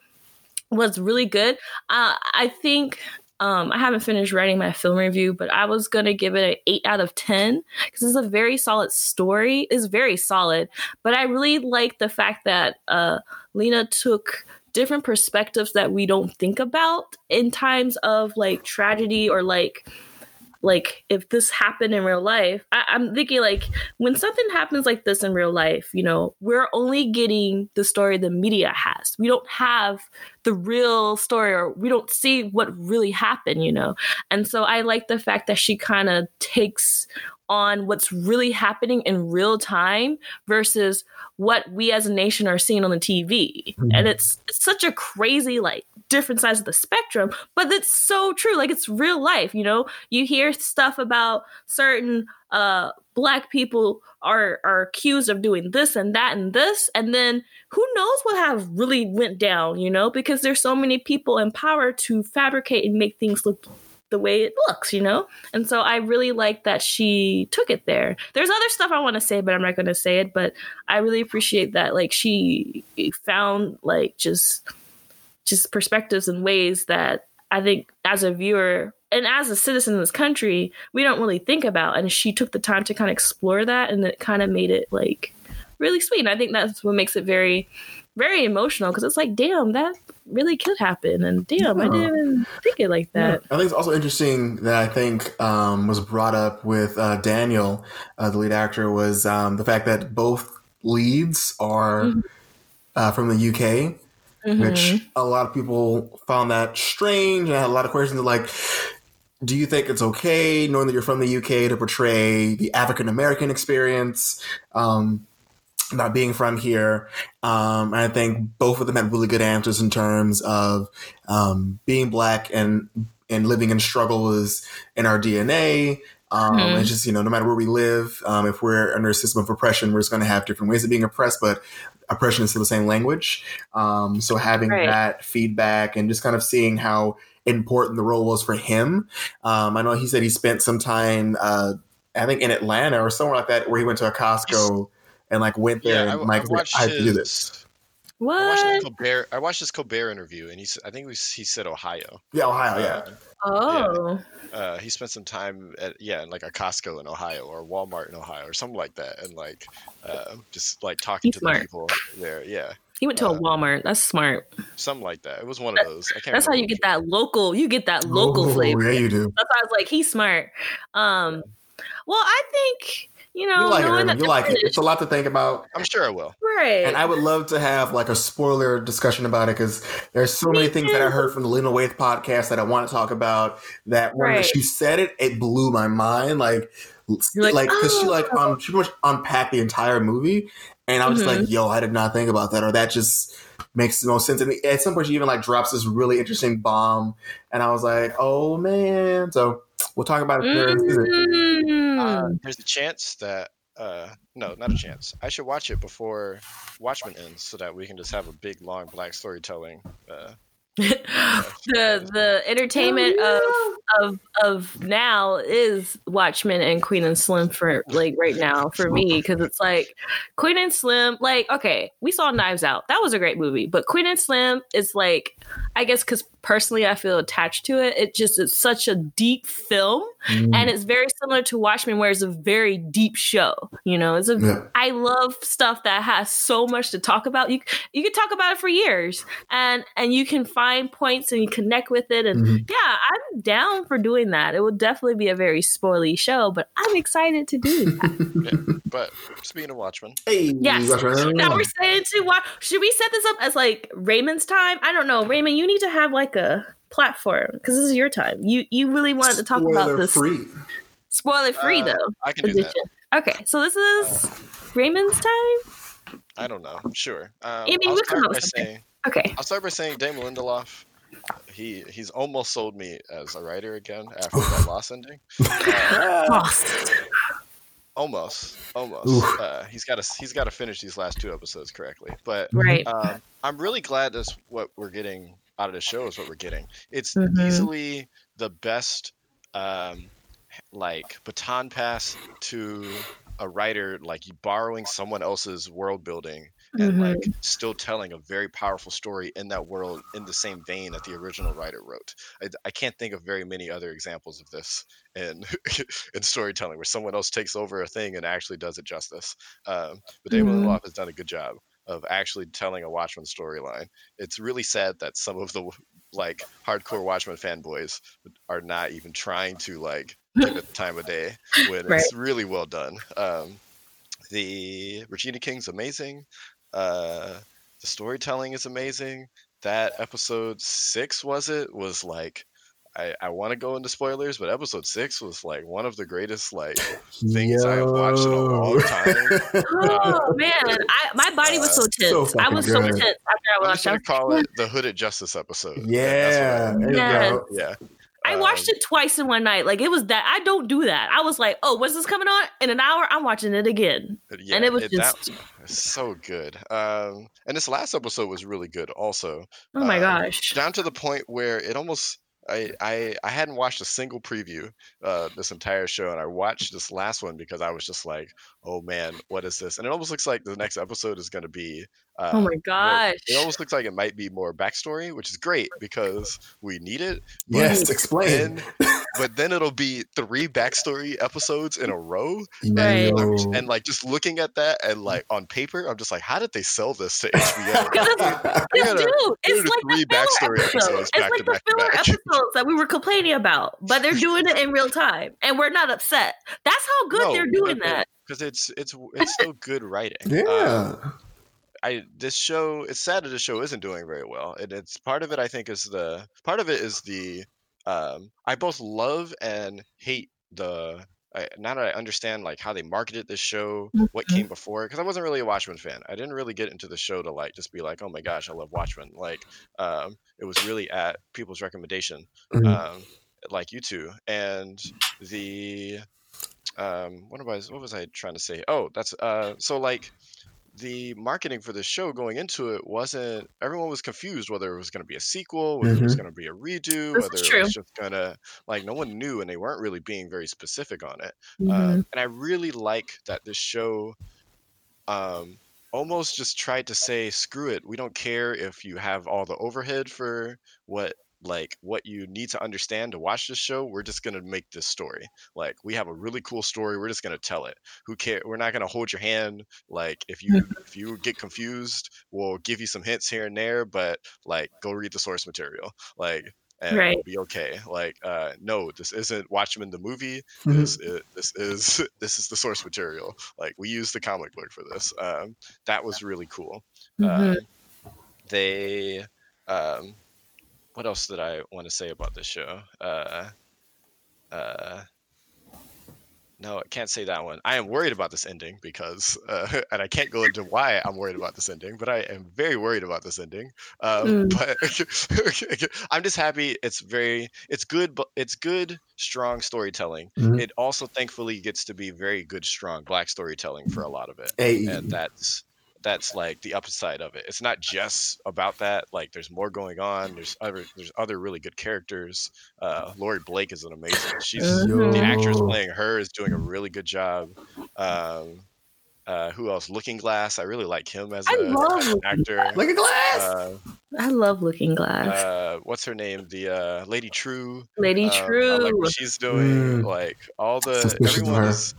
was really good. Uh, I think um, I haven't finished writing my film review, but I was gonna give it an eight out of ten because it's a very solid story. It's very solid, but I really like the fact that uh, Lena took different perspectives that we don't think about in times of like tragedy or like like if this happened in real life I, i'm thinking like when something happens like this in real life you know we're only getting the story the media has. We don't have the real story or we don't see what really happened you know? And so i like the fact that she kind of takes on what's really happening in real time versus what we as a nation are seeing on the TV.
Mhm.
And it's, it's such a crazy, like, different sides of the spectrum, but it's so true. Like, it's real life, you know? You hear stuff about certain uh, black people are, are accused of doing this and that and this, and then who knows what have really went down, you know? Because there's so many people in power to fabricate and make things look the way it looks, you know? And so I really like that she took it there. There's other stuff I want to say, but I'm not going to say it, but I really appreciate that like she found like just just perspectives and ways that I think as a viewer and as a citizen of this country, we don't really think about and she took the time to kind of explore that and it kind of made it like really sweet. And I think that's what makes it very very emotional because it's like, damn, that really could happen, and damn, I didn't even think it like that.
I think it's also interesting that I think um, was brought up with uh, Daniel, uh, the lead actor, was um, the fact that both leads are
Mhm.
uh, from the UK,
Mhm.
which a lot of people found that strange and had a lot of questions like, do you think it's okay, knowing that you're from the UK, to portray the African American experience? Um, not being from here. Um, and I think both of them had really good answers in terms of um, being black and and living in struggle is in our DNA. Um,
Mhm.
It's just you know, no matter where we live, um, if we're under a system of oppression, we're just going to have different ways of being oppressed, but oppression is still the same language. Um, so having
Right.
that feedback and just kind of seeing how important the role was for him. Um, I know he said he spent some time, uh, I think in Atlanta or somewhere like that, where he went to a Costco and like went there
Yeah, I,
and
I
like
watched
I have to do
his.
this.
I watched,
What?
Colbert, I watched his Colbert interview, and he's. I think was, he said Ohio.
Yeah, Ohio. Yeah.
Oh,
Uh, he spent some time at yeah, in like a Costco in Ohio or Walmart in Ohio or something like that, and like uh, just like talking
He's
to
smart.
the people there. Yeah,
he went to a
Uh,
Walmart. That's smart.
something like that. It was one of those. I can't.
That's how you get that local. You get that local
Oh,
flavor.
Yeah, you do.
That's why I was like, he's smart. Um, well, I think you know,
You like it,
knowing that
You like it. It's a lot to think about.
I'm sure I will.
right.
And I would love to have like a spoiler discussion about it because there's so
Me
many things that I heard from the Lena Waithe podcast that I want to talk about. That when
Right.
she said it, it blew my mind. Like,
You're like,
like because she
"Oh."
like um she pretty much unpacked the entire movie, and I was
Mm-hmm.
like, yo, I did not think about that, or that just makes no sense. And at some point, she even like drops this really interesting bomb, and I was like, oh man. So we'll talk about it. during the season.
Mm.
Uh, there's a chance that uh, no, not a chance. I should watch it before Watchmen ends, so that we can just have a big long black storytelling. Uh,
the the entertainment of of of now is Watchmen and Queen and Slim for like right now for me because it's like Queen and Slim. Like, okay, we saw Knives Out. That was a great movie, but Queen and Slim is like, I guess because personally I feel attached to it. It just it's such a deep film,
Mm.
and it's very similar to Watchmen, where it's a very deep show. You know, it's a.
Yeah.
I love stuff that has so much to talk about. You you can talk about it for years, and and you can find points and you connect with it. And
Mhm.
yeah, I'm down for doing that. It will definitely be a very spoily show, but I'm excited to do that.
But speaking of Watchmen,
Hey,
Yes.
Watchmen.
now we're saying to watch. Should we set this up as like Raymond's time? I don't know, Raymond. You need to have like a platform because this is your time. You you really wanted to talk about this
free.
spoiler free
Uh,
though
I can do that.
Okay, so this is Raymond's time.
I don't know. Sure. Um,
Amy,
I'll
we come
start by saying
Okay,
I'll start by saying Damon Lindelof. He he's almost sold me as a writer again after that Lost ending. Uh,
Lost.
almost, almost. Uh, he's got to he's got to finish these last two episodes correctly. But
Right.
um, I'm really glad that's what we're getting out of the show is what we're getting. It's
Mhm.
easily the best um, like baton pass to a writer like you borrowing someone else's world building and
Mhm.
like still telling a very powerful story in that world in the same vein that the original writer wrote. I, I can't think of very many other examples of this in in storytelling where someone else takes over a thing and actually does it justice. Um, but Damon
Mhm.
Lindelof has done a good job of actually telling a Watchmen storyline. It's really sad that some of the like hardcore Watchmen fanboys are not even trying to like give it the time of day when
Right.
it's really well done. Um, the Regina King's amazing. Uh, the storytelling is amazing. That episode six was it was like I, I want to go into spoilers, but episode six was like one of the greatest like things I have watched in a long time.
Oh man, I, my body was so
Uh,
tense.
so
I
fucking
was so tense after I
I'm
watched.
just
I,
gonna call it the Hooded Justice episode. Like,
Yeah,
that's what
there you
Yes.
yeah.
I watched
Um,
it twice in one night. Like it was that I don't do that. I was like, oh, what's this coming on? In an hour, I'm watching it again.
Yeah,
and it was
that
just,
was so good. Um, and this last episode was really good, also.
oh my
uh,
gosh.
Down to the point where it almost. I, I, hadn't watched a single preview uh, this entire show, and I watched this last one because I was just like, "Oh man, what is this?" And it almost looks like the next episode is going to be. Uh,
oh my
more-
gosh.
It almost looks like it might be more backstory, which is great because we need it.
Yes, explain.
But then it'll be three backstory episodes in a row,
Right.
Yo.
and like just looking at that and like on paper, I'm just like, how did they sell this to HBO?
Because
We
Yes,
gotta-
dude,
we
like
three
the
backstory
episodes.
episodes
It's
back
like
to
the
back
filler
back.
episodes that we were complaining about, but they're doing it in real time, and we're not upset. That's how good they're doing that.
because it's it's it's still good writing. Um,
yeah.
I this show it's sad that this show isn't doing very well. And it's part of it I think is the part of it is the um I both love and hate the I, now that I understand like how they marketed this show, what
Mhm.
came before, because I wasn't really a Watchmen fan. I didn't really get into the show to like just be like, oh my gosh, I love Watchmen. Like, um, it was really at people's recommendation,
Mhm.
um, like you two, and the um, what was what was I trying to say? Oh, that's uh, so like the marketing for the show going into it wasn't everyone was confused whether it was going to be a sequel whether it was going to be a redo
This
whether it was just going to like no one knew and they weren't really being very specific on it
Mhm.
um, and i really like that this show um, almost just tried to say screw it we don't care if you have all the overhead for what like what you need to understand to watch this show we're just going to make this story like we have a really cool story we're just going to tell it who care we're not going to hold your hand like if you if you get confused we'll give you some hints here and there but like go read the source material like and
Right.
it'll be okay like uh no this isn't watchmen the movie
Mhm.
this is this is this is the source material like we use the comic book for this um that was really cool
Mhm.
um, they um what else did i want to say about this show uh uh no, I can't say that one. I am worried about this ending because, uh, and I can't go into why I'm worried about this ending, but I am very worried about this ending. Um, But I'm just happy. It's very, it's good, but it's good, strong storytelling.
Mhm.
It also, thankfully, gets to be very good, strong black storytelling for a lot of it
Hey.
and that's that's like the upside of it. It's not just about that. Like there's more going on. There's other there's other really good characters. Uh, Laurie Blake is an amazing. She's
Mhm.
the actress playing her is doing a really good job. Um, uh, who else? Looking Glass. I really like him as
I
a
love
as an actor.
Look at glass.
Uh,
I love Looking Glass.
uh, what's her name? The uh, Lady Trieu.
Lady
Um, I
Trieu.
like what she's doing.
Mm.
Like all the
Suspicious of
everyone is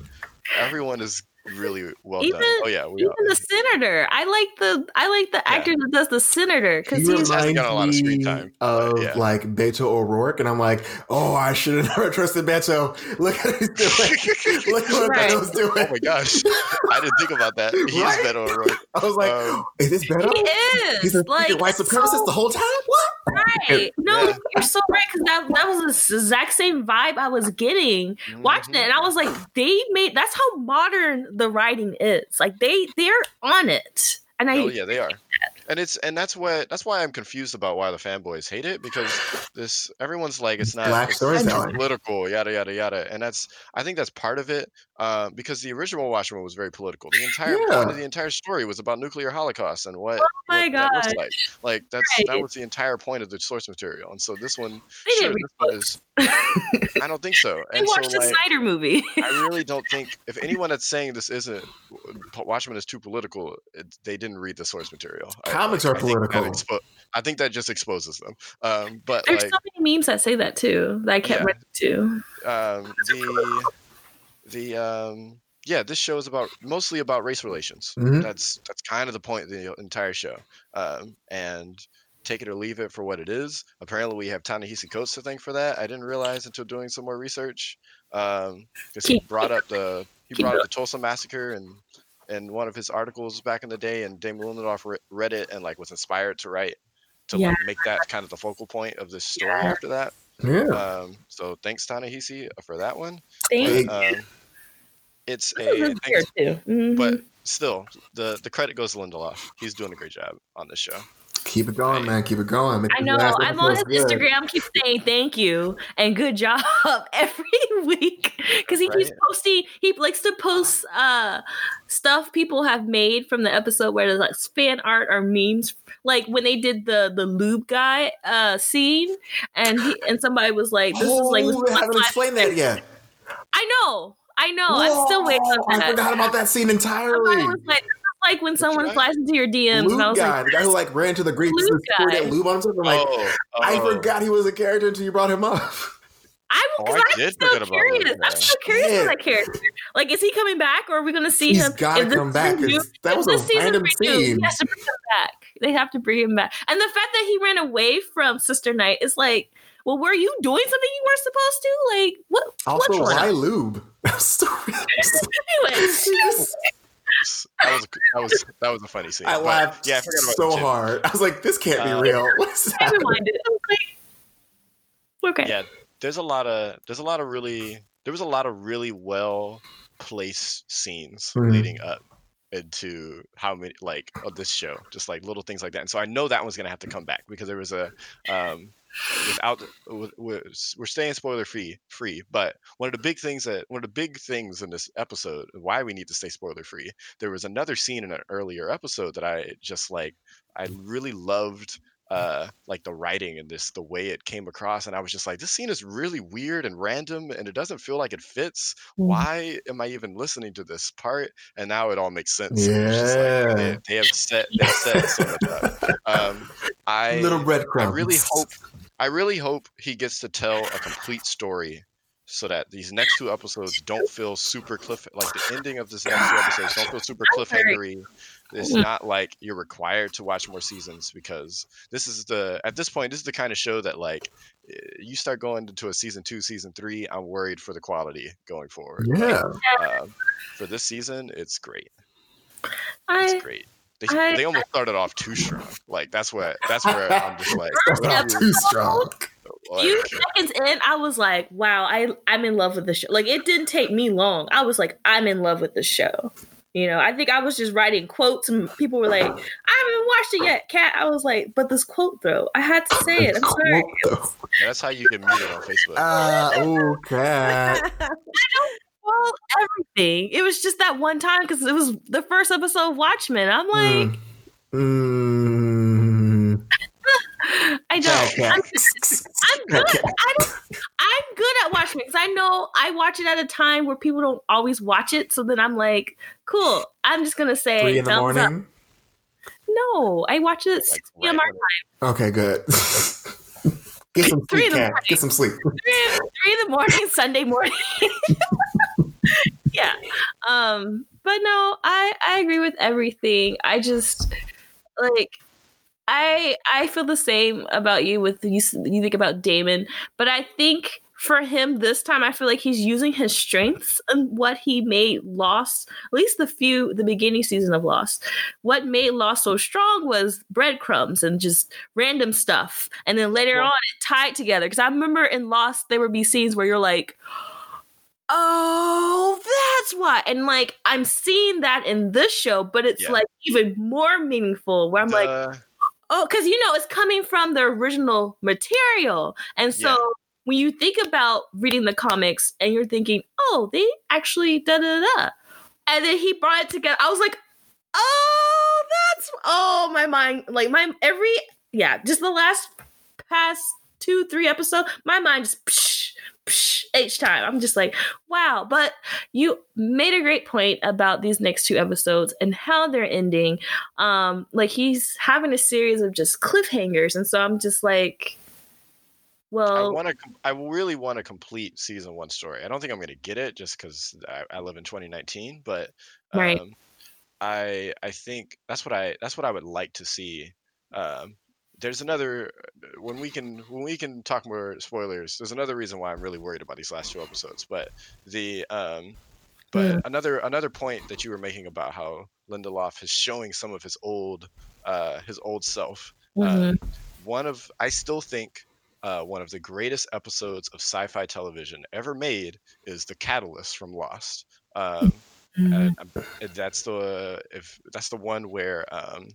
everyone is really well
Even-
done. Oh yeah, we
Even
are.
the senator. I like the I like the
Yeah.
actor that does the senator because
he
he's
hasn't
reminds
got a lot of screen time,
of
yeah.
like Beto O'Rourke, and I'm like, oh, I should have never trusted Beto. Look at what he's doing. Look at what
Right.
Beto's doing.
Oh my gosh, I didn't think about that. He's
Right?
Beto O'Rourke.
I was like,
Um,
is this Beto?
he is
He's a
like
white
it's
supremacist
so
the whole time. What?
right. No,
Yeah.
you're so right because that that was the exact same vibe I was getting watching
Mhm.
it, and I was like, they made that's how modern the writing is. Like they they're on it, and I
Oh yeah, they are. And it's and that's what that's why I'm confused about why the fanboys hate it because this everyone's like it's not
Black
it's
storytelling.
political yada yada yada and that's I think that's part of it uh, because the original Watchmen was very political. The entire
Yeah.
point of the entire story was about nuclear holocaust and what,
Oh my
what that looks like. Like that's that was the entire point of the source material. And so this one,
they
sure,
didn't read
this one is. I don't think so.
they
And
watched
so
the
like,
Snyder movie.
I really don't think if anyone that's saying this isn't Watchmen is too political, it, they didn't read the source material. I-
Comics
like,
are
I think
political.
expo- I think that just exposes them. Um, but
There's
like
so many memes that say that too. That I kept
Yeah.
running to.
um, the the um, yeah, this show is about mostly about race relations.
Mhm.
That's that's kind of the point of the entire show. Um, and take it or leave it for what it is. Apparently, we have Ta-Nehisi Coates to thank for that. I didn't realize until doing some more research. Um, because he brought up the he brought up the Tulsa massacre and in one of his articles back in the day, and Damon Lindelof re- read it and like was inspired to write to
Yeah.
like make that kind of the focal point of this story
Yeah.
after that.
Yeah.
Um, so thanks
uh,
Ta-Nehisi for that one.
Thank
Big-
Um, it's a
is weird too. Mhm.
but still the the credit goes to Lindelof. He's doing a great job on this show.
Keep it going, man. Keep it going. Make
I know. I'm on his
good.
Instagram. Keep saying thank you and good job every week because he keeps posting. He likes to post uh stuff people have made from the episode where there's like fan art or memes. Like when they did the the lube guy uh scene, and he and somebody was like, "This is like."
oh,
is my
haven't explained that yet.
I know. I know. I'm still waiting
Whoa,
on
I forgot about that scene entirely.
was like, like when someone
guy?
slides into your DMs, and I was
guy,
like,
the guy who like ran to the Greeks
Lube
and poured that lube on himself. I'm like,
oh,
I
oh.
forgot he was a character until you brought him up.
I'm,
Oh, I
I'm
did
still
forget about
curious.
Luke,
I'm
man.
still curious
Yeah.
for that character. Like, is he coming back, or are we going to see
He's
him?
gotta come back, 'cause
season-
that was a random
renewed,
scene.
He has to bring him back. They have to bring him back. And the fact that he ran away from Sister Night is like, well, were you doing something you weren't supposed to? Like, what?
Also,
which one?
why lube? So-
Anyway,
That was that was that was a funny scene.
I
But,
laughed
yeah, I
so hard. I was like, this can't
Uh,
be real. What's
I reminded. I was like, okay.
Yeah, there's a lot of there's a lot of really there was a lot of really well placed scenes
Mhm.
leading up into how many like of this show just like little things like that and so i know that one's gonna have to come back because there was a um without with, with, we're staying spoiler free free but one of the big things that one of the big things in this episode why we need to stay spoiler free there was another scene in an earlier episode that i just like i really loved uh like the writing and this the way it came across and i was just like this scene is really weird and random and it doesn't feel like it fits.
Mhm.
why am i even listening to this part? And now it all makes sense just like,
Yeah.
they, they have set they set so much up. Um i
Little breadcrumbs I
really hope I really hope he gets to tell a complete story so that these next two episodes don't feel super cliff like the ending of this next two episodes don't feel super cliffhangery. It's not like you're required to watch more seasons because this is the at this point this is the kind of show that like eh, you start going into a season two, season three. I'm worried for the quality going forward.
Yeah.
Um, for this season, it's great.
I,
It's great. They,
I-
they almost started off too strong. Like that's what that's where I'm just like,
First
what
Not too strong.
few seconds in, I was like, wow, I I'm in love with the show. Like it didn't take me long. I was like, I'm in love with the show. You know, I think I was just writing quotes and people were like, I haven't watched it yet, Kat. I was like, but this quote though, I had to say it. I'm sorry.
Quote, though.
that's how you get muted on Facebook.
Ah, oh, Kat.
Well, everything. It was just that one time because it was the first episode of Watchmen. I'm like,
Mm.
I don't.
Okay.
I'm, I'm good.
Okay.
I don't, I'm good at Watchmen because I know I watch it at a time where people don't always watch it. So then I'm like, cool. I'm just gonna say
Three in the
thumbs up.
morning.
No, I watch it at
Like,
6 p.m.
right
our time.
Okay, good. Get some
Three
sleep,
in the
Kat. Get some sleep.
three, three in the morning, Sunday morning. yeah. Um, but no, I I agree with everything. I just like I I feel the same about you with you you think about Damon, but I think for him this time I feel like he's using his strengths and what he made Lost, at least the few the beginning season of Lost. What made Lost so strong was breadcrumbs and just random stuff. And then later
Well-
on it tied together. Because I remember in Lost there would be scenes where you're like, Oh, that's why. And like I'm seeing that in this show, but it's
Yeah.
like even more meaningful where I'm like, oh, because you know it's coming from the original material. And so
Yeah.
When you think about reading the comics and you're thinking, oh, they actually da da da. And then he brought it together. I was like, oh, that's oh my mind. Like my every yeah, just the last past two, three episodes, my mind just psh, psh, each time. I'm just like, wow. But you made a great point about these next two episodes and how they're ending. Um, like he's having a series of just cliffhangers, and so I'm just like,
I want to. I really want to complete season one story. I don't think I'm going to get it just because I, I live in 2019. But um,
Right.
I I think that's what I that's what I would like to see. Um, there's another when we can when we can talk more spoilers. There's another reason why I'm really worried about these last two episodes. But the um, but
Yeah.
another another point that you were making about how Lindelof is showing some of his old uh, his old self.
mhm.
One of I still think uh, one of the greatest episodes of sci-fi television ever made is the Catalyst from Lost. Um, and, um, and that's the if that's the one where um,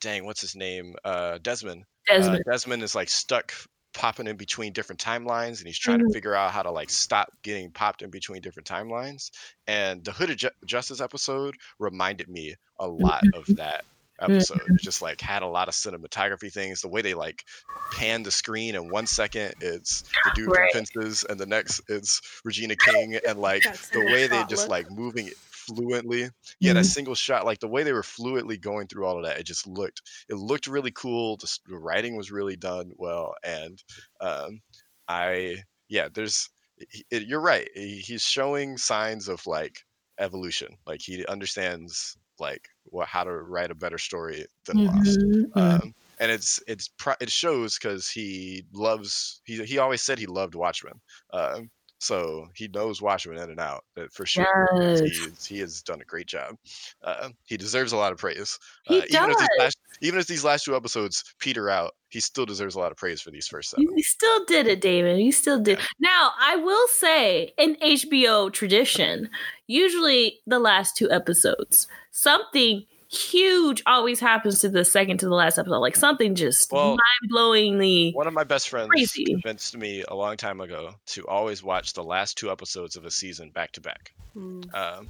dang, what's his name? Uh, Desmond.
Desmond.
Uh, Desmond is like stuck popping in between different timelines, and he's trying
Mhm.
to figure out how to like stop getting popped in between different timelines. And the Hooded Ju- Justice episode reminded me a lot of that episode. It just like had a lot of cinematography things. The way they like pan the screen in one second, it's the dude
Right.
from Fences, and the next it's Regina King, and like the way they just
look.
like moving it fluently. Yeah, that single shot, like the way they were fluently going through all of that, it just looked it looked really cool. The, the writing was really done well, and um, I yeah, there's he- it, you're right. he- He's showing signs of like evolution. Like he understands like what how to write a better story than Lost.
Mhm, mhm.
Um, and it's it's it shows because he loves he he always said he loved Watchmen. Um, so he knows Watchmen in and out uh, for sure.
Yes.
He, he has done a great job. Uh, he deserves a lot of praise.
He
uh, even if
does.
last even if these last two episodes peter out, he still deserves a lot of praise for these first seven.
You still did it, David. You still did. Now, I will say, in HBO tradition, usually the last two episodes, something huge always happens to the second to the last episode. Like something just
Well,
mind blowingly.
One of my best friends
Crazy.
convinced me a long time ago to always watch the last two episodes of a season back to back.
Hmm.
Um,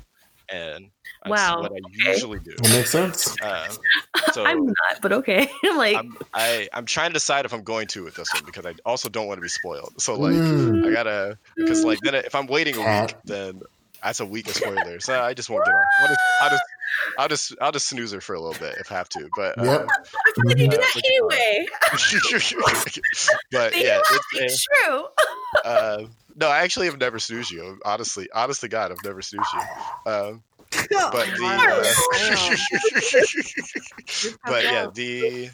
And that's
Wow,
what I usually do.
That makes sense.
Um, so
I'm not, but okay. I'm like,
I'm I, I'm trying to decide if I'm going to with this one because I also don't want to be spoiled. So like
Mm.
I gotta because like then if I'm waiting a week, then that's a week of spoilers. So I just won't get on. I'll just, I'll just I'll just I'll just snooze her for a little bit if I have to. But
Yep.
um,
I feel like you do
uh,
that
what you call it?
anyway.
but
See,
yeah,
it's
it's
true.
uh, no, I actually have never snoozed you. Honestly, honest to God, I've never snoozed you. Um, but the uh, but yeah, the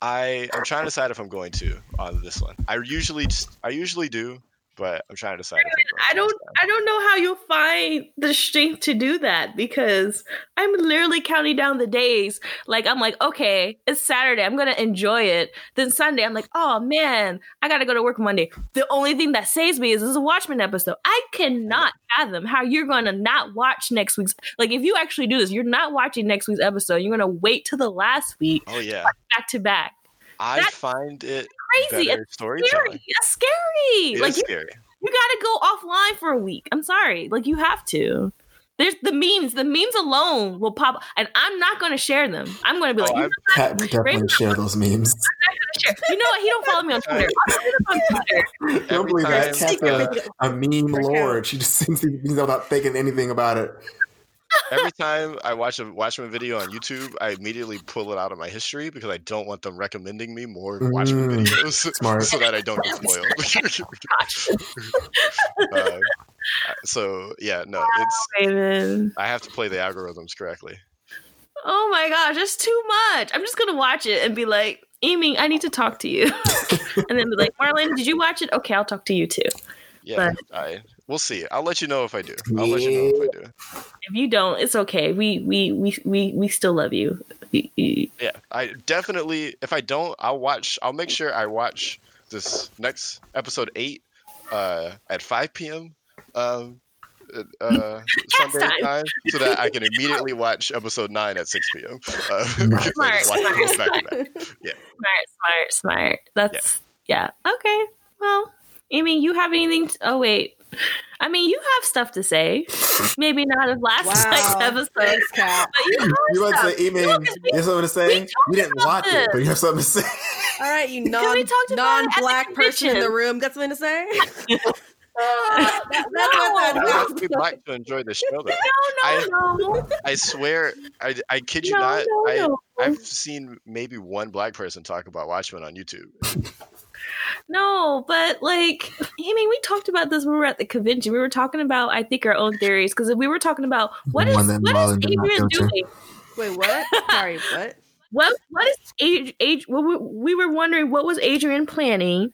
I I'm trying to decide if I'm going to on this one. I usually just, I usually do, but I'm trying to decide. I'm
I don't. I don't know how you'll find the strength to do that because I'm literally counting down the days. Like I'm like, okay, it's Saturday. I'm gonna enjoy it. Then Sunday, I'm like, oh man, I gotta go to work Monday. The only thing that saves me is this is a Watchmen episode. I cannot fathom how you're gonna not watch next week's like if you actually do this, you're not watching next week's episode. You're gonna wait till the last week
Oh yeah,
back to back.
I
That-
find it
Crazy. It's scary. It's scary.
It
like you,
scary.
you gotta gotta go offline for a week. I'm sorry. Like you have to. There's the memes. The memes alone will pop, and I'm not going to share them. I'm going to be
Oh,
like, you,
I-
know,
Kat would definitely
Raven-
share those memes.
share. you know what? He don't follow me on Twitter. I'll share them on Twitter.
Don't believe that.
time-
Kat's
a, a meme lord. She just sends these memes without thinking anything about it.
Every time I watch a watch Watchmen video on YouTube, I immediately pull it out of my history because I don't want them recommending me more Watchmen
Mm,
videos
smart.
so that I don't get spoiled. uh, so yeah, no, it's
Raven.
I have to play the algorithms correctly.
Oh my gosh, that's too much. I'm just gonna watch it and be like, Amy, I need to talk to you. and then be like, Marlon, did you watch it? Okay, I'll talk to you too.
Yeah, I we'll see. I'll let you know if I do. I'll let you know if I do.
If you don't, it's okay. We we we we, we still love you. We- we-
Yeah, I definitely. If I don't, I'll watch. I'll make sure I watch this next episode eight uh, at five p.m. Um, uh, Sunday
time.
time, so that I can immediately watch episode nine at six p.m. Uh,
Smart.
because I just watch
Smart.
those back to.
Smart, smart, smart. That's yeah. Okay. Well, Amy, you have anything? To, oh wait. I mean, you have stuff to say. Maybe not of last night's episode,
Thanks,
but you have
You want to
stuff.
say, Eaming,
No, 'cause we-
you have something to say?
we
You didn't
about
watch it, but you have something to say.
All right, you non
we talked about it at the
non-black person in the room got something to say.
That-
That-
no,
that's what
I
that-
have to black to enjoy the show, though.
no, no, no,
I swear, I, I kid you
no,
not.
no,
I
no.
I've seen maybe one black person talk about Watchmen on YouTube.
No, but like, I mean, we talked about this when we were at the convention. We were talking about, I think, our own theories because we were talking about what is, what is
Marlon
Adrian doing?
Wait, what? Sorry, what?
What what is age age? Well, we, we were wondering what was Adrian planning,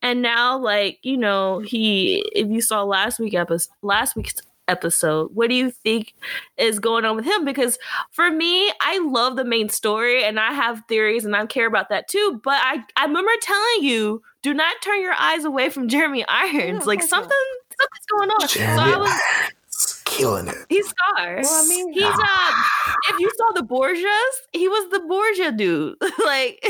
and now like you know he if you saw last week episode last week's episode, what do you think is going on with him? Because for me, I love the main story and I have theories and I care about that too. But I I remember telling you do not turn your eyes away from Jeremy Irons.
of
like something something's going on. so I was
Irons, killing it.
He's Scar.
Well, I mean-
he's uh if you saw the Borgias, he was the Borgia dude. like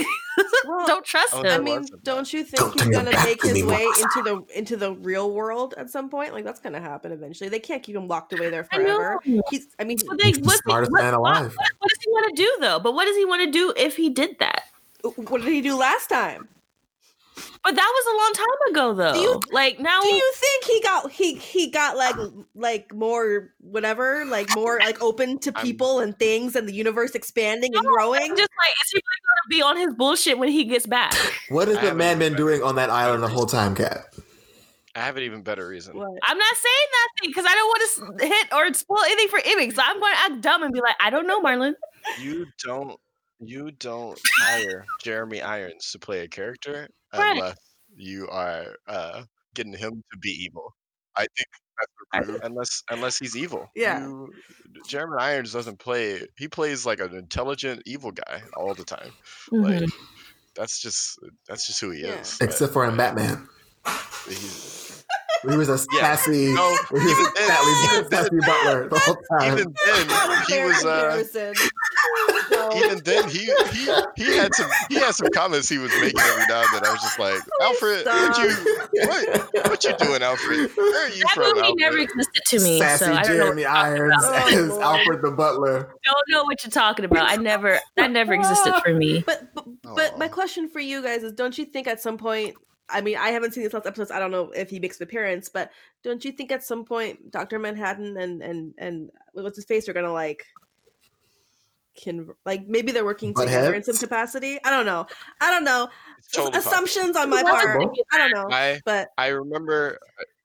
Well,
don't trust him.
I mean, don't you think
Don't
he's gonna make
to
his
me,
way
Mox.
into the into the real world at some point? Like that's gonna happen eventually. They can't keep him locked away there
I
forever. He's, I mean,
But they-
He's the
what's-
smartest
what-
man
what-
alive.
What does he want to do though? But what does he want to do if he did that?
what did he do last time?
But that was a long time ago though.
Do you-
like now
Do you think he got he he got like like more whatever like more like open to
I'm-
people and things and the universe expanding and growing?
I'm just like is he really gonna be on his bullshit when he gets back?
What has the man been doing on that island the whole time, Kat?
I have an even better reason.
What?
I'm not saying nothing because I don't want to hit or spoil anything for Amy. So I'm going to act dumb and be like, I don't know, Marlon.
You don't you don't hire Jeremy Irons to play a character
Right.
unless you are uh, getting him to be evil. I think that's the clue. unless unless he's evil.
Yeah.
You, Jeremy Irons doesn't play. He plays like an intelligent evil guy all the time. Like that's just that's just who he
Yeah.
is. But
Except for in Batman.
he's-
He was a
Yeah.
sassy,
No,
he was
even
a
then-
sassy,
then-
sassy butler the whole time.
even then he was uh,
comparison. No.
even then he he he had some he had some comments he was making every now and then. I was just like, Alfred, what you what what you doing, Alfred? Where are you
That
from,
movie
Alfred?
never existed to me,
sassy
so I don't know,
Jeremy Irons
about.
as
Oh,
Alfred the butler.
don't know what you're talking about. I never that never existed for me.
But but, but my question for you guys is: Don't you think at some point? I mean, I haven't seen these last episodes. I don't know if he makes an appearance, but don't you think at some point Doctor Manhattan and and and uh, what's his face are gonna like can like maybe they're working
Butt
together in some capacity? I don't know. I don't know.
It's totally possible.
Assumptions on my part. I don't know.
I
But
I remember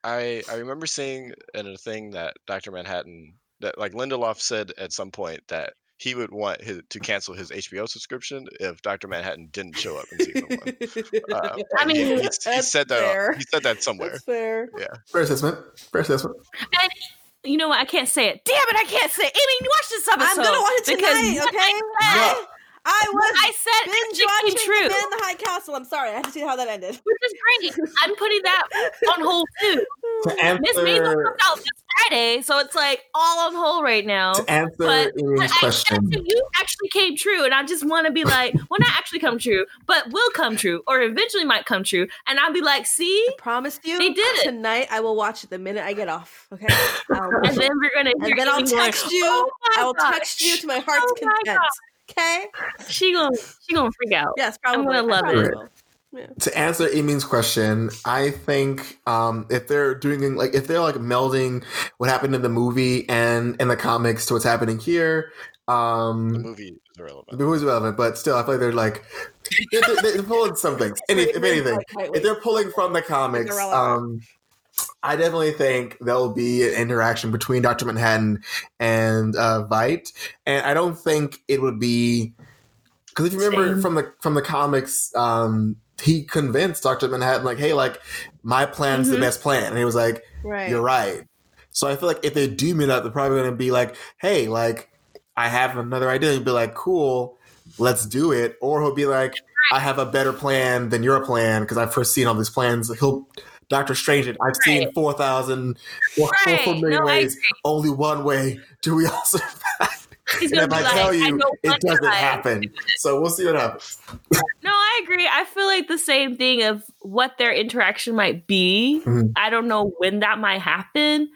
I I remember seeing in a thing that Dr. Manhattan that like Lindelof said at some point that he would want his, to cancel his HBO subscription if Dr. Manhattan didn't show up in season one. Uh,
I
like, he-
mean,
he, he said that
fair.
he said that somewhere.
That's fair. Yeah.
Fair assessment. Fair assessment.
And you know what? I can't say it. Damn it! I can't say. It. Amy, you watch this episode.
I'm gonna watch it
because
tonight. Okay.
I
I, I
said, what
was
I said
binge watching
true,
The Man in the High Castle. I'm sorry. I had to see how that ended.
which is great. I'm putting that on hold too. Miss Maisel comes out this Friday, so it's like all on hold right now.
To answer
But-
Ian's
But
question,
if you actually came true, and I just want to be like, well, not actually come true, but will come true, or eventually might come true, and I'll be like, see,
I promise you,
They did it.
tonight. I will watch it the minute I get off. Okay,
and then we're gonna hear
and then I'll
Amy going,
text you.
"Oh
I will
God."
text you to my oh heart's
Oh my
content. Okay.
She gonna she gonna freak out.
Yes,
I'm
probably.
gonna love
probably
it.
will.
To answer Eaming's question, I think um, if they're doing like if they're like melding what happened in the movie and in the comics to what's happening here, um, The
movie is
the
irrelevant.
movie's relevant, but still, I feel like they're like they're, they're, they're pulling some things. Any, if anything, if they're pulling from the comics, um, I definitely think there'll be an interaction between Doctor Manhattan and uh, Veidt, and I don't think it would be because if you remember
Same.
from the from the comics, um, he convinced Doctor Manhattan like, "Hey, like my plan's the
Mhm.
best plan," and he was like,
right.
"You're right." So I feel like if they do meet up, they're probably going to be like, "Hey, like I have another idea," and be like, "Cool." Let's do it, or he'll be like, "I have a better plan than your plan because I've first seen all these plans." He'll Doctor Strange, it. I've seen
Right.
four thousand, four, four
Right.
million
No,
ways. Only one way do we all survive.
He's
And if I
like,
tell you,
know
it doesn't
guy.
happen. So we'll see what happens.
No, I agree. I feel like the same thing of what their interaction might be.
Mhm.
I don't know when that might happen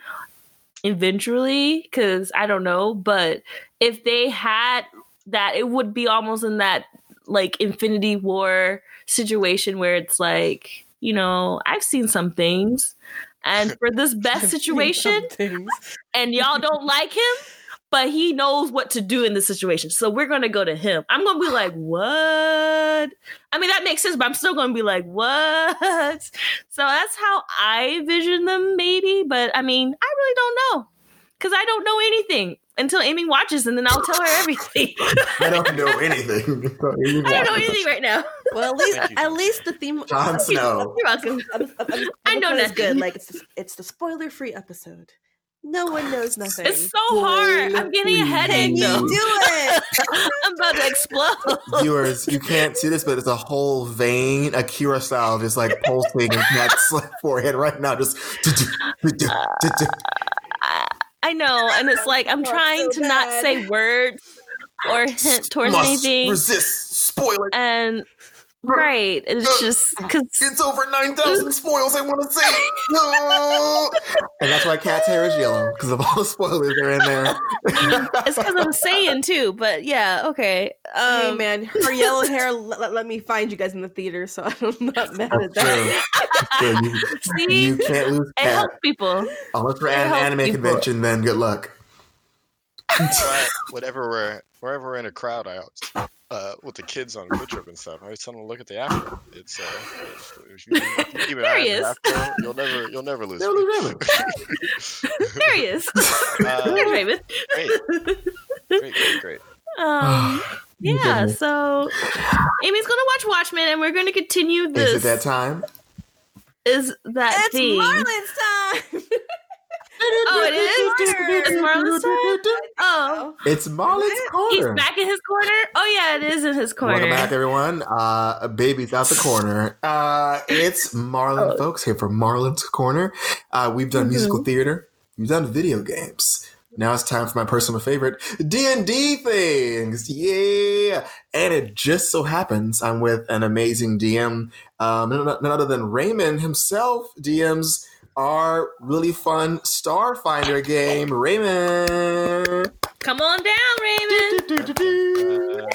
eventually because I don't know. But if they had that, it would be almost in that like Infinity War situation where it's like, you know, I've seen some things. And for this best situation, and y'all don't like him, but he knows what to do in this situation. So we're gonna go to him. I'm gonna be like, what? I mean, that makes sense, but I'm still gonna be like, what? So that's how I vision them, maybe. But I mean, I really don't know because I don't know anything until Amy watches, and then I'll tell her everything.
I don't know anything.
I don't know anything right now.
Well, at least at least the theme.
Jon Snow.
You're welcome. I know
it's
nothing.
good. Like it's the, it's the spoiler free episode. No one knows nothing.
It's so hard. I'm getting a headache.
Can you
though.
do it?
I'm about to explode.
Viewers, you can't see this, but it's a whole vein, Akira style, just like pulsing in Matt's forehead right now. Just
I know, and it's like I'm trying
so
to not say words or hint towards
must
anything,
resist spoiler.
and right, it's just because
It's over nine thousand spoils. I want to say no, and that's why Kat's hair is yellow because of all the spoilers that are in there.
it's because I'm saying too. But yeah, okay.
hey
Um,
man, her yellow hair, let, let me find you guys in the theater, so I'm not mad at that.
True. True. You,
See?
you can't lose
it
Cat
helps people.
unless we're at an anime
people.
convention. Then good luck.
But whenever we're wherever we're in a crowd, I always, uh, with the kids on field trip and stuff, I always tell them to look at the afro. It's uh, if you if you keep an
There
eye
he
on the
is.
afro, you'll never you'll never lose.
Never
me.
lose
There he is.
Uh,
There's Raven.
great, great, great, great.
Um, yeah. So Amy's gonna watch Watchmen, and we're gonna continue this.
Is it that time?
Is that
It's
theme?
Marlon's time.
Oh, it is. It's Marlon's time. Oh,
It's Marlon's corner.
he's back in his corner. Oh yeah, it is in his corner.
Welcome back, everyone. Uh, a baby's out the corner. Uh, it's Marlon,
Oh.
folks, here for Marlon's Corner. Uh, we've done
Mm-hmm.
musical theater. We've done video games. Now it's time for my personal favorite, D and D things. Yeah, and it just so happens I'm with an amazing DM, um, none, none other than Raymond himself. DMs our really fun Starfinder game. Raymond.
Come on down, Raymond.
Uh,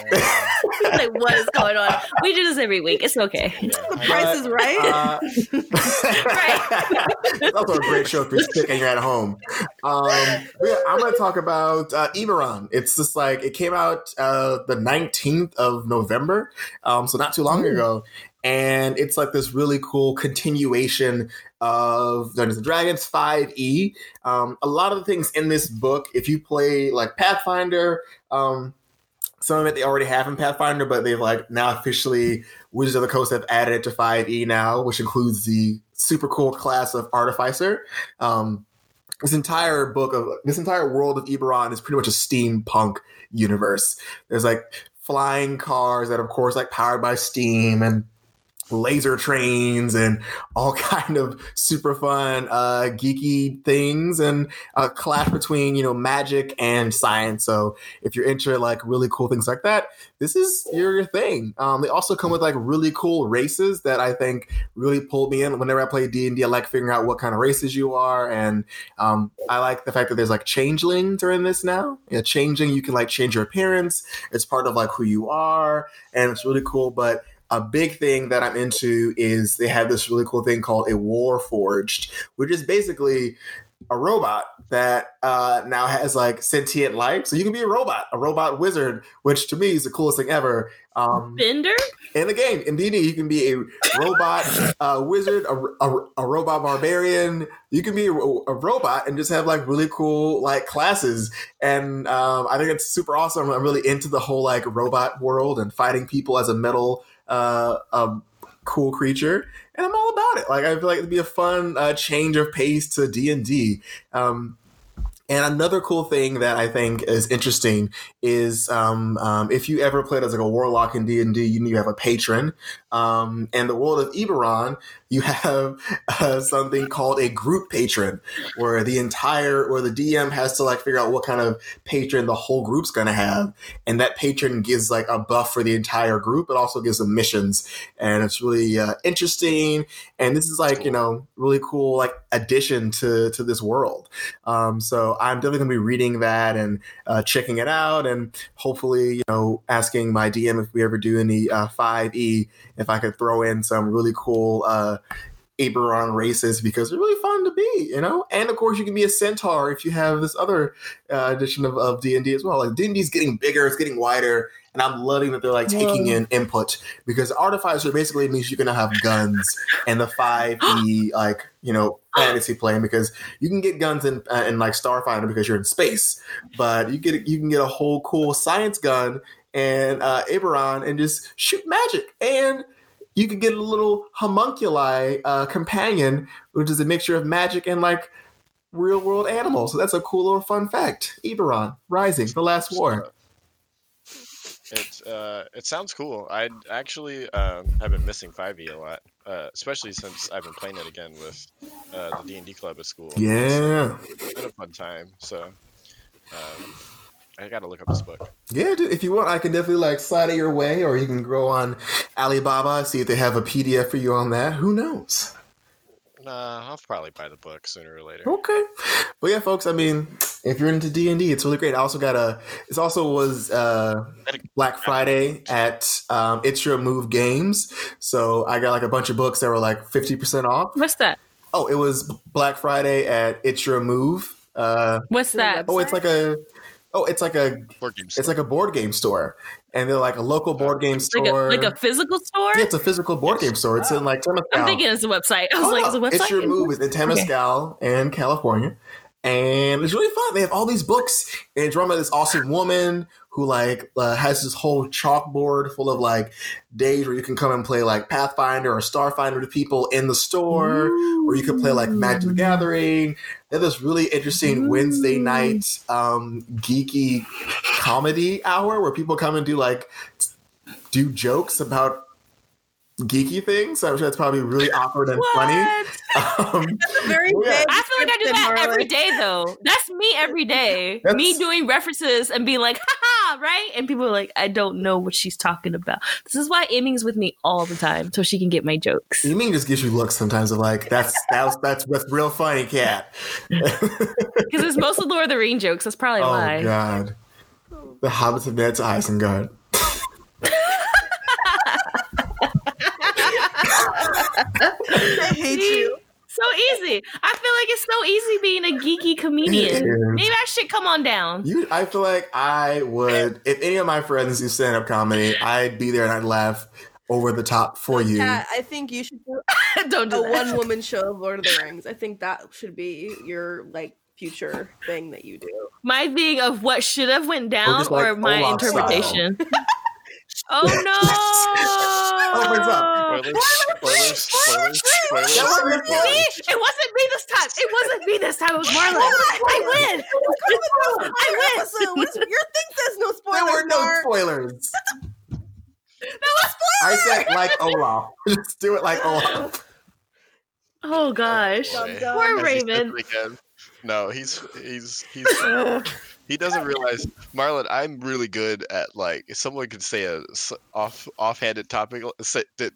like, what is going on? We do this every week. It's okay.
The price is right.
Uh, it's also a great show if you're sick and you're at home. Um, yeah, I'm going to talk about uh, Eberron. It's just like it came out uh, the 19th of November, um, so not too long ago. And it's like this really cool continuation of Dungeons and Dragons 5e. Um, a lot of the things in this book, if you play like Pathfinder, um, some of it they already have in Pathfinder, but they've like now officially Wizards of the Coast have added it to 5e now, which includes the super cool class of Artificer. Um, this entire book of this entire world of Eberron is pretty much a steampunk universe. There's like flying cars that, of course, like powered by steam and laser trains and all kind of super fun uh, geeky things and a clash between you know magic and science. So if you're into like really cool things like that this is your, thing. Um, they also come with like really cool races that i think really pulled me in. Whenever i play d&d i like figuring out what kind of races you are and um, i like the fact that there's like changelings are in this now. Yeah changing you can like change your appearance. It's part of like who you are and it's really cool but a big thing that I'm into is they have this really cool thing called a Warforged, which is basically a robot that uh, now has like sentient life. So you can be a robot, a robot wizard, which to me is the coolest thing ever. Um,
Bender?
in the game, in D&D, you can be a robot uh, wizard, a, a, a robot barbarian. You can be a, a robot and just have like really cool like classes. And um, I think it's super awesome. I'm really into the whole like robot world and fighting people as a metal uh, a cool creature, and I'm all about it. Like I feel like it'd be a fun uh, change of pace to D and D. Um, and another cool thing that I think is interesting is um, um, if you ever played as like a warlock in D and D, you you have a patron. Um, in the world of Eberron, you have uh, something called a group patron, where the entire where the DM has to like figure out what kind of patron the whole group's going to have, and that patron gives like a buff for the entire group. It also gives them missions, and it's really uh, interesting. And this is like you know really cool like addition to to this world. Um, so I'm definitely going to be reading that and uh, checking it out, and hopefully you know asking my DM if we ever do any uh, five E if I could throw in some really cool uh, Eberron races because they're really fun to be, you know. And of course, you can be a centaur if you have this other uh, edition of of D and D as well. Like D and D is getting bigger, it's getting wider, and I'm loving that they're like taking in input because artificer basically means you're gonna have guns and the five E like you know fantasy playing because you can get guns in uh, in like Starfinder because you're in space, but you get you can get a whole cool science gun and uh, Eberron and just shoot magic and you could get a little homunculi uh, companion, which is a mixture of magic and like real world animals. So that's a cool little fun fact. Eberron, Rising, The Last War.
It uh, it sounds cool. I actually um, have been missing 5e a lot, uh, especially since I've been playing it again with uh, the D and D club at school.
Yeah.
It's been a fun time. So um, I got to look up this book.
Yeah, dude, if you want, I can definitely like slide it your way, or you can go on Alibaba, see if they have a PDF for you on that. Who knows?
Nah, I'll probably buy the book sooner or later.
Okay, but yeah, folks. I mean, if you're into D and D, it's really great. I also got a. This also was uh, Black Friday at um, It's Your Move Games, so I got like a bunch of books that were like fifty percent off.
What's that?
Oh, it was Black Friday at It's Your Move. Uh,
What's that?
oh, it's like a. Oh, it's like a.
Board game
It's like a board game store, and they're like a local board game
Like a,
store.
like a physical store?
yeah, it's a physical board game store. It's in like Temescal.
I'm thinking it's a website. I was
Oh,
like, it's a website.
It's your move. It's in Temescal in California. And it's really fun. They have all these books and by this awesome woman who like uh, has this whole chalkboard full of like days where you can come and play like Pathfinder or Starfinder with people in the store, or you can play like Magic the Gathering. They have this really interesting Wednesday night um, geeky comedy hour where people come and do like do jokes about geeky things. I'm sure that's probably really awkward and funny.
What?
Um,
Very
Yeah.
I feel like I do that every day, though. That's me every day.
That's-
me doing references and being like, haha, right? And people are like, I don't know what she's talking about. This is why Amy's with me all the time, so she can get my jokes.
You mean just gives you looks sometimes of like that's that's that's what's real funny, Kat.
Because it's mostly Lord of the Ring jokes. That's probably
oh,
why. oh.
God, the Hobbits have been to Isengard.
I hate you.
So easy. I feel like it's so easy being a geeky comedian. Maybe I should come on down.
You, I feel like I would if any of my friends do stand up comedy, I'd be there and I'd laugh over the top for you.
Kat, I think you should do
don't
a
do that.
one woman show of Lord of the Rings. I think that should be your like future thing that you do.
My thing of what should have went down
just like
or my
Olaf style.
interpretation. oh no!
Oh, what's up?
Spoilers, spoilers, spoilers, spoilers.
That wasn't.
Me? It wasn't me this time. It wasn't me this time. It was Marlon. I win. I win.
So, what is, your thing says no spoilers.
There were no
Dar.
spoilers.
That was
I said like Olaf. Just do it like Olaf.
Oh gosh.
Oh, boy.
Dum-dum.
Poor
As
Raven.
No, he's he's he's he doesn't realize Marlon. I'm really good at like if someone could say a off offhanded topic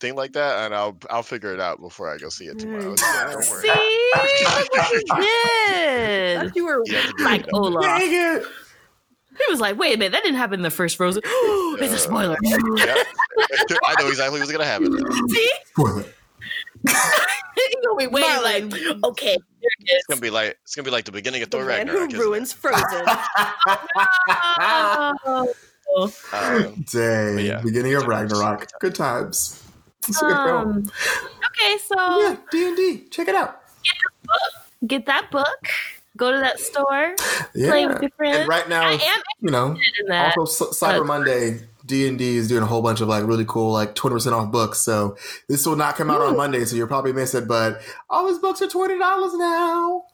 thing like that, and I'll I'll figure it out before I go see it tomorrow.
Mm.
Don't.
See, what he did.
you were
You have to do
Like
it.
Olaf.
Dang it!
He was like, "Wait a minute, that didn't happen in the first Frozen." it's a spoiler.
Yep. I know exactly what's gonna happen.
See,
Spoiler.
you know, we waited like, okay,
It's gonna be like it's gonna be like the beginning of
the
Thor
man who
Ragnarok. isn't it?
ruins Frozen.
is. Oh.
Um,
Dang.
Yeah.
Beginning of Ragnarok. Good times. It's a good film.
Um, okay, so
Yeah, D and D. Check it out.
get that book. Go to that store.
Yeah.
Play with your friends.
And right now,
I am
you know,
in that.
also C- Cyber Monday, D and D is doing a whole bunch of like really cool, like twenty percent off books. So this will not come out on Monday, so you'll probably miss it. But all his books are twenty dollars now.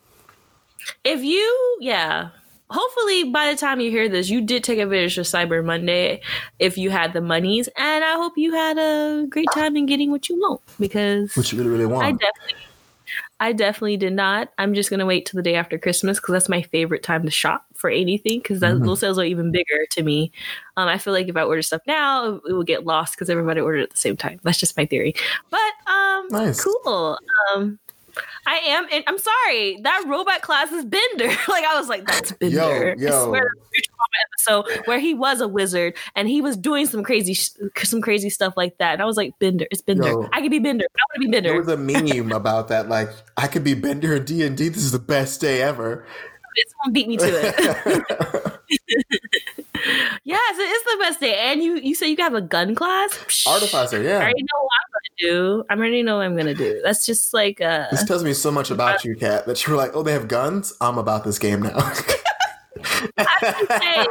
if you, yeah. Hopefully, by the time you hear this, you did take advantage of Cyber Monday if you had the monies, and I hope you had a great time in getting what you want because
what you really, really
I
want.
definitely, I definitely did not. I'm just gonna wait till the day after Christmas because that's my favorite time to shop for anything because
Mhm.
those sales are even bigger to me. Um, I feel like if I order stuff now, it will get lost because everybody ordered at the same time. That's just my theory. But um,
Nice.
cool. Um, I am, and I'm sorry that robot class is Bender. like I was like, that's Bender.
Yo, yo.
I swear, that's a Futurama episode where he was a wizard and he was doing some crazy, sh- some crazy stuff like that. And I was like, Bender, it's Bender.
Yo.
I could be Bender. I want to be Bender.
There was a meme about that. Like, I could be Bender in D and D. This is the best day ever.
Someone beat me to it. yes, it is the best day. And you, you say you have a gun class?
Artificer,
I
yeah.
already know what I'm gonna do. I already know what I'm gonna do. That's just like uh
This tells me so much about you, Kat, that you're like, oh, they have guns. I'm about this game now.
I'm just saying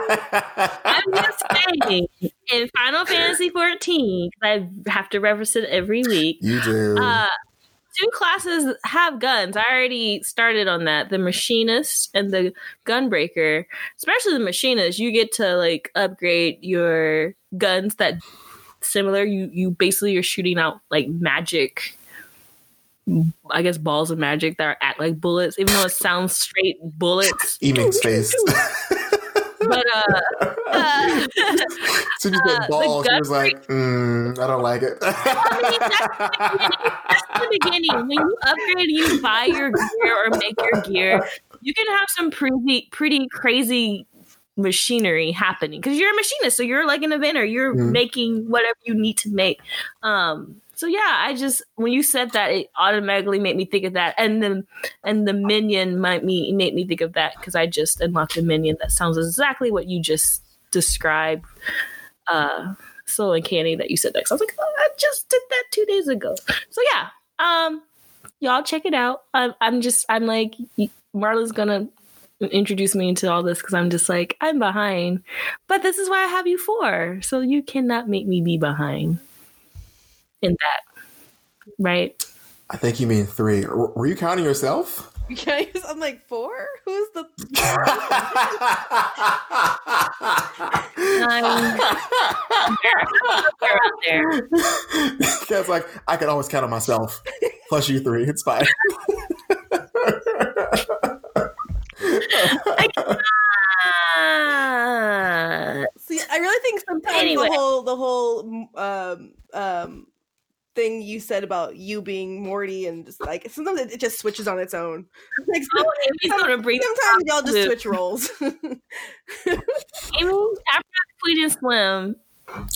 I'm just saying in Final Fantasy 14, 'cause I have to reference it every week.
you do.
Uh, two classes have guns. I already started on that. The machinist and the gunbreaker. Especially the machinist, you get to like upgrade your guns that similar. You you basically you're shooting out like magic. I guess balls of magic that are act like bullets, even though it sounds straight bullets.
Eaming's face.
But uh, uh
soon you
Uh,
said balls, she was like, mm, I don't like it.
I mean, that's the beginning. When you upgrade, you buy your gear or make your gear. You can have some pretty, pretty crazy machinery happening because you're a machinist, so you're like an inventor. You're
Mhm.
making whatever you need to make. Um, so yeah, I just when you said that, it automatically made me think of that, and then and the minion might me made me think of that because I just unlocked a minion that sounds exactly what you just described. Uh, so uncanny that you said that. 'cause I was like, oh, I just did that two days ago. So yeah, um, y'all check it out. I'm, I'm just, I'm like, Marla's gonna introduce me into all this because I'm just like, I'm behind. But this is why I have you for. So you cannot make me be behind in that, right?
I think you mean three. W- Were you counting yourself?
Okay, I'm like four. Who's the?
Um, They're out there.
Kat's like, I can always count on myself. Plus you three. It's fine.
Ah,
See, I really think sometimes
Anyway.
the whole the whole um um thing you said about you being Morty and just like sometimes it, it just switches on its own. Like
oh, bring
sometimes y'all just
Loop.
switch roles.
Amy, after Tweet and Swim,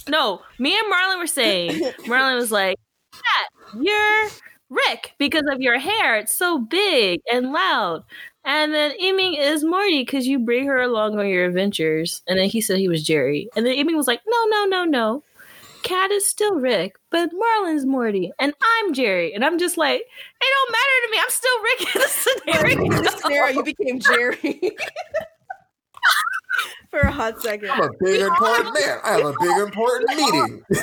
no, me and Marlon were saying, Marlon was like, yeah, you're Rick because of your hair. It's so big and loud. And then Amy is Morty because you bring her along on your adventures. And then he said he was Jerry. And then Amy was like, no, no, no, no. Kat is still Rick, but Marlon's Morty, and I'm Jerry. And I'm just like, it don't matter to me. I'm still Rick in the
In this
scenario.
scenario, you became Jerry for a hot second.
I'm a big important man. I have a big important meeting.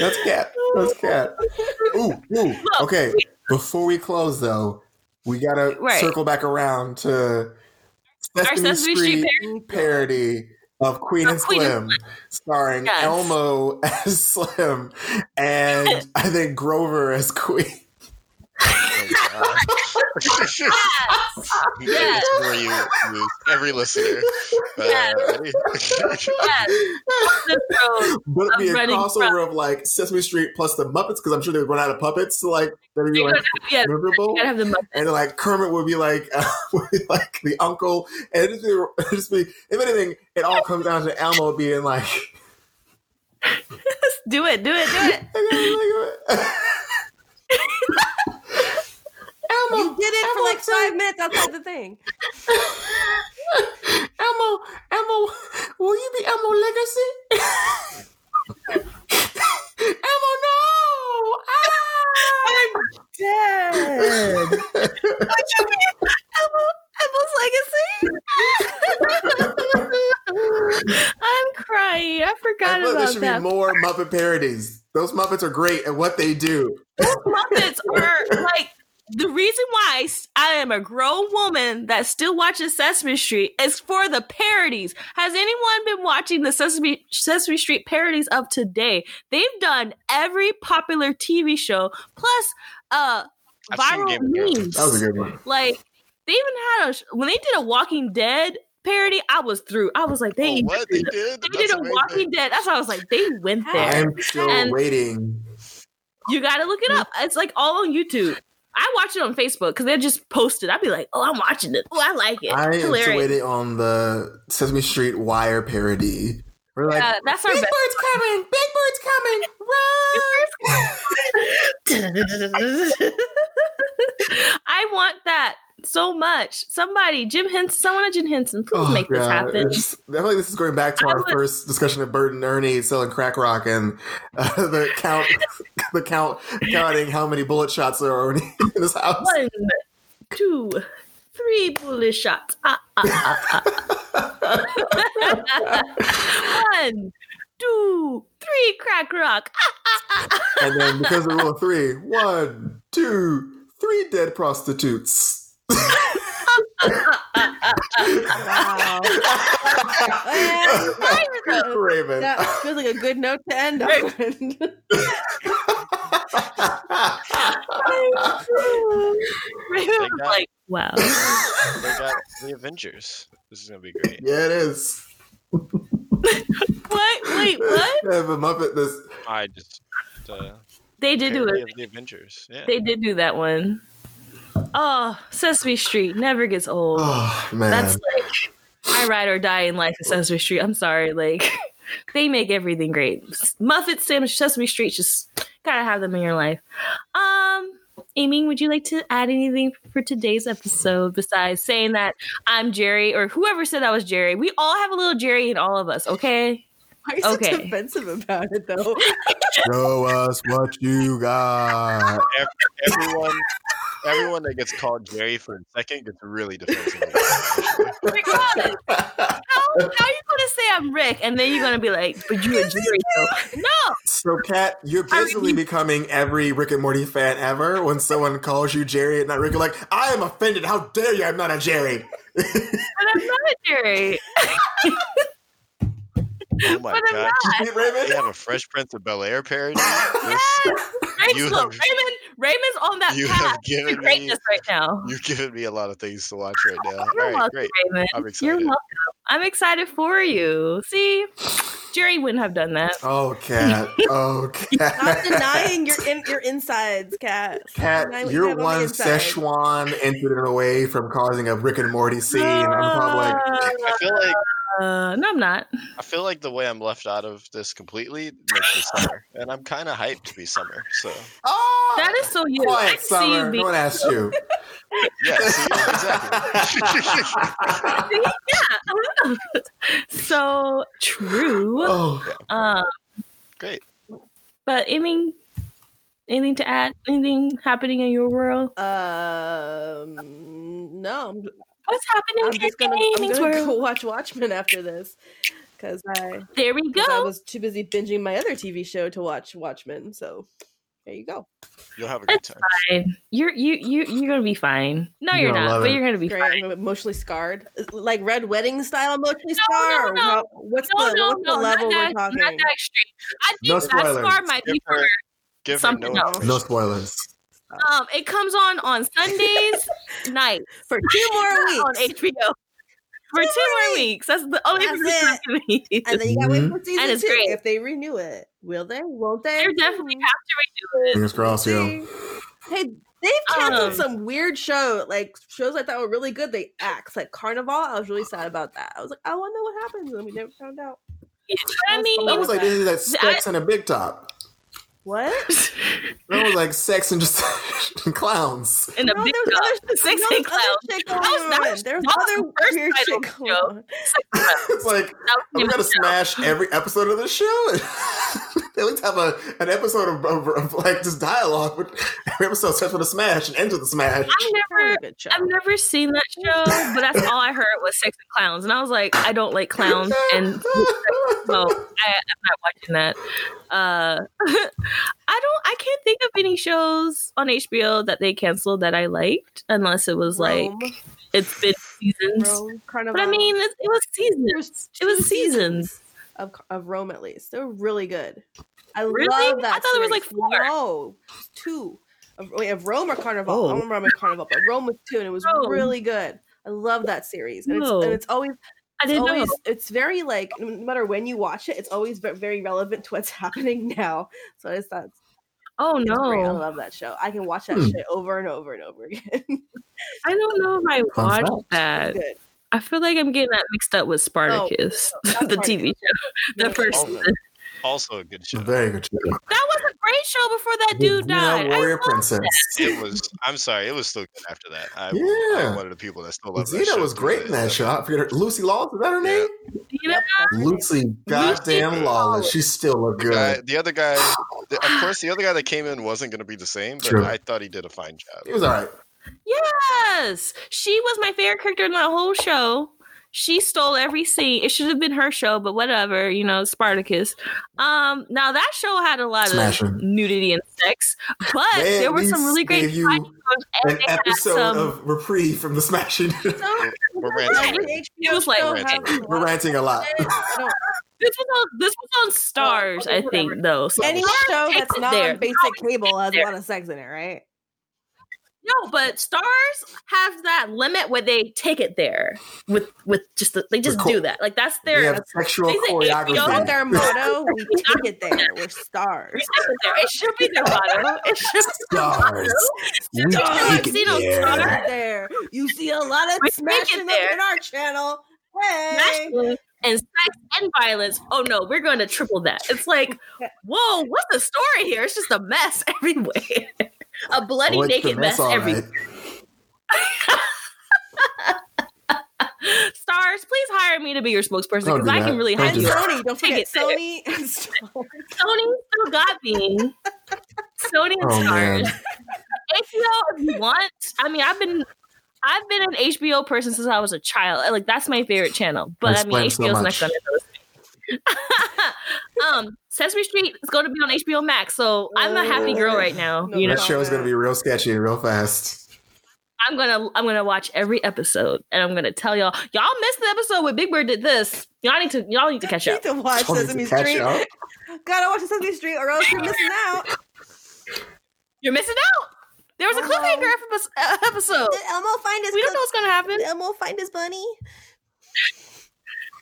That's Kat. That's Kat. Ooh, ooh. Okay. Before we close, though, we gotta
Right.
circle back around to Sesame,
Sesame
Street,
Street
parody of Queen and
Queen and
Slim, starring
Yes.
Elmo as Slim and I think Grover as Queen.
Oh,
Yes.
Yes. where you lose every listener. Uh,
Yes.
ready?
yes. This road.
But it'd be a
I'm running
crossover
from-
of like Sesame Street plus the Muppets because I'm sure they would run out of puppets to like that'd be like
gonna- yeah,
memorable.
have the Muppets.
And like Kermit would be like uh, would be like the uncle, and it'd just be, it'd just be if anything, it all comes down to Elmo being like,
Do it, do it, do it.
Elmo,
You did it for like five minutes outside the thing.
Elmo, Elmo, will you be Elmo Legacy? Elmo, no! Ah!
I'm dead. Elmo, Elmo's legacy. I'm crying. I
I
forgot
feel like there
about
should
that.
be more Muppet parodies. Those Muppets are great at what they do.
Those Muppets are like the reason why I s- I am a grown woman that still watches Sesame Street is for the parodies. Has anyone been watching the Sesame Sesame Street parodies of today? They've done every popular TV show plus uh
I've
viral
Game of Thrones.
memes.
That was a good one.
Like they even had a sh- when they did a Walking Dead parody. I was through. I was like, they
Oh, what they
did,
did?
they
That's
did a
amazing.
Walking Dead. That's why I was like, they went there.
I'm still
And-
waiting.
You got to look it up. It's like all on YouTube. I watch it on Facebook because they just post it. I'd be like, oh, I'm watching it. Oh, I like it.
I
Hilarious.
on the Sesame Street Wire parody. We're like,
Yeah, that's our
Big
best.
Bird's coming! Big Bird's coming! Run!
I want that so much. Somebody, Jim Henson, someone at Jim Henson, please
Oh,
make this happen.
It's- I feel like this is going back to
I
our
would-
first discussion of Bert and Ernie selling crack rock and uh, the count, the count, counting how many bullet shots there are in his house.
One, two, three bullet shots. Ah, ah, ah, ah. One, two, three crack rock. Ah, ah, ah, ah.
And then because of the rule of three, one, two, three dead prostitutes.
Wow.
Raven.
that feels like a good note to end on.
Raven was
got-
like, wow.
They got the Avengers. This is gonna be great.
yeah, it is.
What? Wait, what?
Yeah, the Muppet. This.
I just uh,
They did do it.
the Avengers. Yeah.
They did do that one. Oh, Sesame Street never gets old.
Oh man.
That's like I ride or die in life at Sesame Street. I'm sorry, like they make everything great. Muffet sandwich, Sesame Street, just gotta have them in your life. Um, Amy, would you like to add anything for today's episode besides saying that I'm Jerry or whoever said I was Jerry? We all have a little Jerry in all of us, okay?
Why are you so defensive about it, though?
Show us what you got.
Everyone, everyone that gets called Jerry for a second gets really defensive.
Because how, how are you gonna say I'm Rick and then you're gonna be like, but you're a Jerry though? No,
So, Kat, you're
I
basically
mean-
becoming every Rick and Morty fan ever. When someone calls you Jerry and not Rick, you're like, I am offended. How dare you? I'm not a Jerry.
but I'm not a Jerry.
Oh my
But I'm
god!
not.
Hey,
They have a Fresh Prince of Bel Air parody. This-
Yes. Right,
You
look,
have-
Raymond, Raymond's on that
you
path
have
to
given
greatness
me-
right now.
You've given me a lot of things to watch right now.
You're
All right,
welcome,
great.
Raymond.
I'm
You're
excited.
welcome. I'm excited for you. See, Jerry wouldn't have done that.
Oh, Kat. Oh,
Stop
Kat.
denying your in, your insides, Kat. Stop
Kat,
denying what you
you're
have on
one
inside.
Szechuan entered away from causing a Rick and Morty scene. I'm probably like, ah.
I feel like
Uh, no, I'm not.
I feel like the way I'm left out of this completely makes me summer, and I'm kind of hyped to be summer. So
oh,
That is so you. I
quiet
can see
summer.
you be.
No one asked you.
yeah, see, exactly.
yeah. so true.
oh,
Um,
great.
but I mean, anything to add? Anything happening in your world?
Um, no, I'm,
What's happening
I'm
in
just gonna, I'm
Amy's
gonna go watch Watchmen after this because I,
There we
'cause I was too busy binging my other TV show to watch Watchmen. So There you go.
You'll have a good
It's
time.
fine. You're you you you're gonna be fine. No,
You're
you're, not, but
it.
you're gonna be
Great.
fine.
I'm emotionally scarred, uh, like red wedding style emotionally
No,
scarred.
no,
or
no.
What's
No,
the
no,
what's
no,
the
not
level
that,
we're talking?
not that extreme. I think
No
that
spoilers.
scar might be
Give
for
her, give her no
else.
No spoilers.
Um. It comes on on Sundays night
For two more weeks on
HBO for two, more weeks. That's the only
That's
reason I'm gonna need it.
and then you gotta wait for season
it's
two
great.
if they renew it. Will they? Won't they?
They definitely have to redo it.
Fingers crossed,
yeah. Hey, they've canceled
Um,
some weird show, like shows like that were really good. They act like Carnivàle. I was really sad about that. I was like, I want to know what happens, and we never found out.
I mean,
That was like this is like
I-
and a big top.
What?
That was like sex and just clowns.
in a
No,
big
there was other shit-
six
no,
and
there was shit going
That was-
on. There's other
the first
weird
title
shit going on.
it's like
That was
I'm gonna smash every episode of the show. They at least have a an episode of, of, of like just dialogue. With every episode starts with a smash and ends with a smash.
I've never,
a good show.
I've never seen that show, but that's all I heard was sex and clowns, and I was like, I don't like clowns, and no, I, I'm not watching that. Uh, I don't, I can't think of any shows on HBO that they canceled that I liked, unless it was like it's been seasons.
Rome,
But I mean, it, it was seasons. It was seasons.
Of of Rome at least. They're really good. I
Really?
love that.
I thought there was, like,
series.
four.
No, two. Of, wait, of Rome or Carnivàle? I
Oh.
don't remember Carnivàle, but Rome was two, and it was
Rome.
really good. I love that series, and,
No.
it's, and it's always
I
it's
didn't
always
know.
it's very like no matter when you watch it, it's always very relevant to what's happening now. So it's that.
Oh
It's great. I love that show. I can watch that
Hmm.
shit over and over and over again.
I don't know if I watched
fact.
that.
good.
I feel like I'm getting that mixed up with oh, Spartacus,
not oh,
the TV show, the first.
Oh. Also a good show.
Very good show.
That was a great show before that dude died. I
Warrior
loved
Princess.
It was. I'm sorry. It was still good after that. I,
Yeah.
I'm one of the people that still love that
Xena
show
was great in that
day.
show. Forget her. Lucy Lawless, is that her name?
You know,
Yep, that's her name.
Lucy, goddamn
Lucy
lawless. She still looked
The guy,
good.
the other guy, the, of course, the other guy that came in wasn't going to be the same, but
True.
I thought he did a fine job.
He was all right.
Yes, she was my favorite character in the whole show. She stole every scene. It should have been her show, but whatever. You know, Spartacus. Um, now that show had a lot
Smashing.
of nudity and sex, but
They
there were some really great
gave you
fight scenes, and
An
they had
episode
some-
of reprieve from the smashing.
So,
We're ranting.
It was like-
show
Ranting.
We're ranting a lot.
This was on this was on Starz,
okay,
I think,
whatever.
though. So
Any show that's not
there.
on basic cable has a lot of sex in it, right?
No, but Starz have that limit where they take it there with with just the, they just
co-
do that. Like that's their
have sexual
They say HBO
Isn't
choreography.
their motto? We take it there. We're Starz.
we it there. It should be their motto. It should be their
Starz.
motto.
We
I've
take it there.
Starz.
there. You see a lot of
We take
smashing up
there.
in our channel. Hey.
Masculine and sex and violence. Oh no, we're going to triple that. It's like, whoa, what's the story here? It's just a mess everywhere. A bloody
Oh,
naked mess
all
everywhere.
right.
Starz, please hire me to be your spokesperson because I can really
Don't
help you.
that.
Sony, don't
Take it there.
Sony and Starz.
Sony still got me. Sony and
Oh, man.
Starz. HBO, if you want. I mean, I've been I've been an HBO person since I was a child. Like that's my favorite channel. But I mean,
Explains so
HBO's not
much.
gonna do Um, Sesame Street is going to be on HBO Max, so I'm a happy girl right now.
No
you know,
That show is going to be real sketchy and real fast.
I'm gonna I'm gonna watch every episode, and I'm gonna tell y'all. Y'all missed the episode where Big Bird did this. Y'all need to y'all need to catch
You
up.
need to watch
Told me to
Sesame
catch
Street.
up.
Gotta watch Sesame Street or else you're missing out.
You're missing out. There was a
Oh.
cliffhanger episode.
Did Elmo find his
We don't know what's gonna happen.
Did Elmo find his bunny?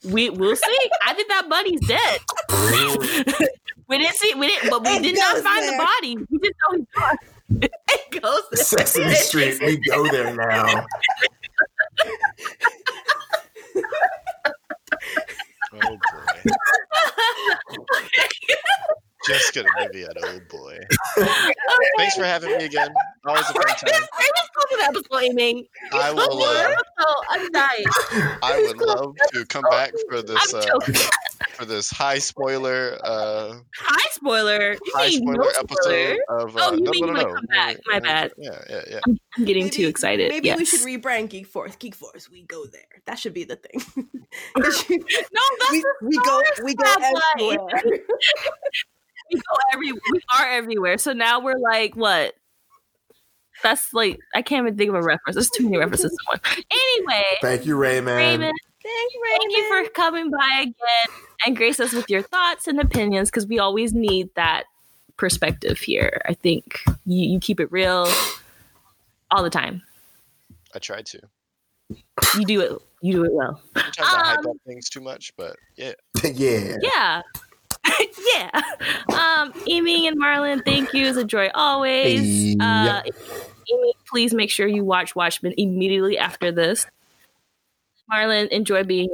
We we'll see. I think that buddy's dead. we didn't see. We didn't. But we
It
did not find
there.
the body. We just know he's gone. it goes. there.
Sesame Street, we go there now.
Oh boy. Just gonna give you an old boy. Thanks for having me again. Always a fun
We're
time.
just, we're just closing the episode, Eaming.
I will. Uh,
I'm dying.
I would love to come back for this uh, for this high spoiler uh,
High spoiler. You
high
mean
spoiler
no
episode
spoiler?
of. Uh,
Oh, you
no,
mean
no, no, no.
come back. My bad.
Yeah, yeah, yeah.
I'm getting too excited.
Maybe we should rebrand Geek Force. Geek Force, we go there. That should be the thing. Should-
No, that's
we,
the
we go we go
tagline.
everywhere.
We go every we are everywhere. So now we're like what? That's like I can't even think of a reference. There's too many references to one. Anyway,
Thank you, Raymond.
Raymond,
Thank you,
thank you for coming by again and grace us with your thoughts and opinions because we always need that perspective here. I think you, you keep it real all the time.
I try to.
You do it. You do it well.
Sometimes I hype
Um,
up things too much, but yeah.
yeah.
Yeah. yeah. Um, Amy and Marlon, thank you. It's a joy always. Uh, Amy, please make sure you watch Watchmen immediately after this. Marlon, enjoy being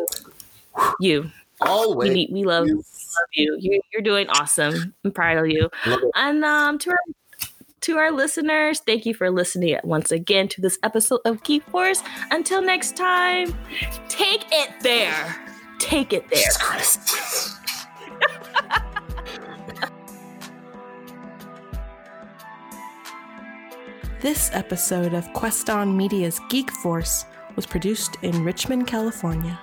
you. We,
Always.
need, we love,
you.
love you. you. You're doing awesome. I'm proud of you. And um, to our to our listeners, thank you for listening once again to this episode of Geek Force. Until next time, take it there. Take it there.
This episode of Queston Media's Geek Force was produced in Richmond, California.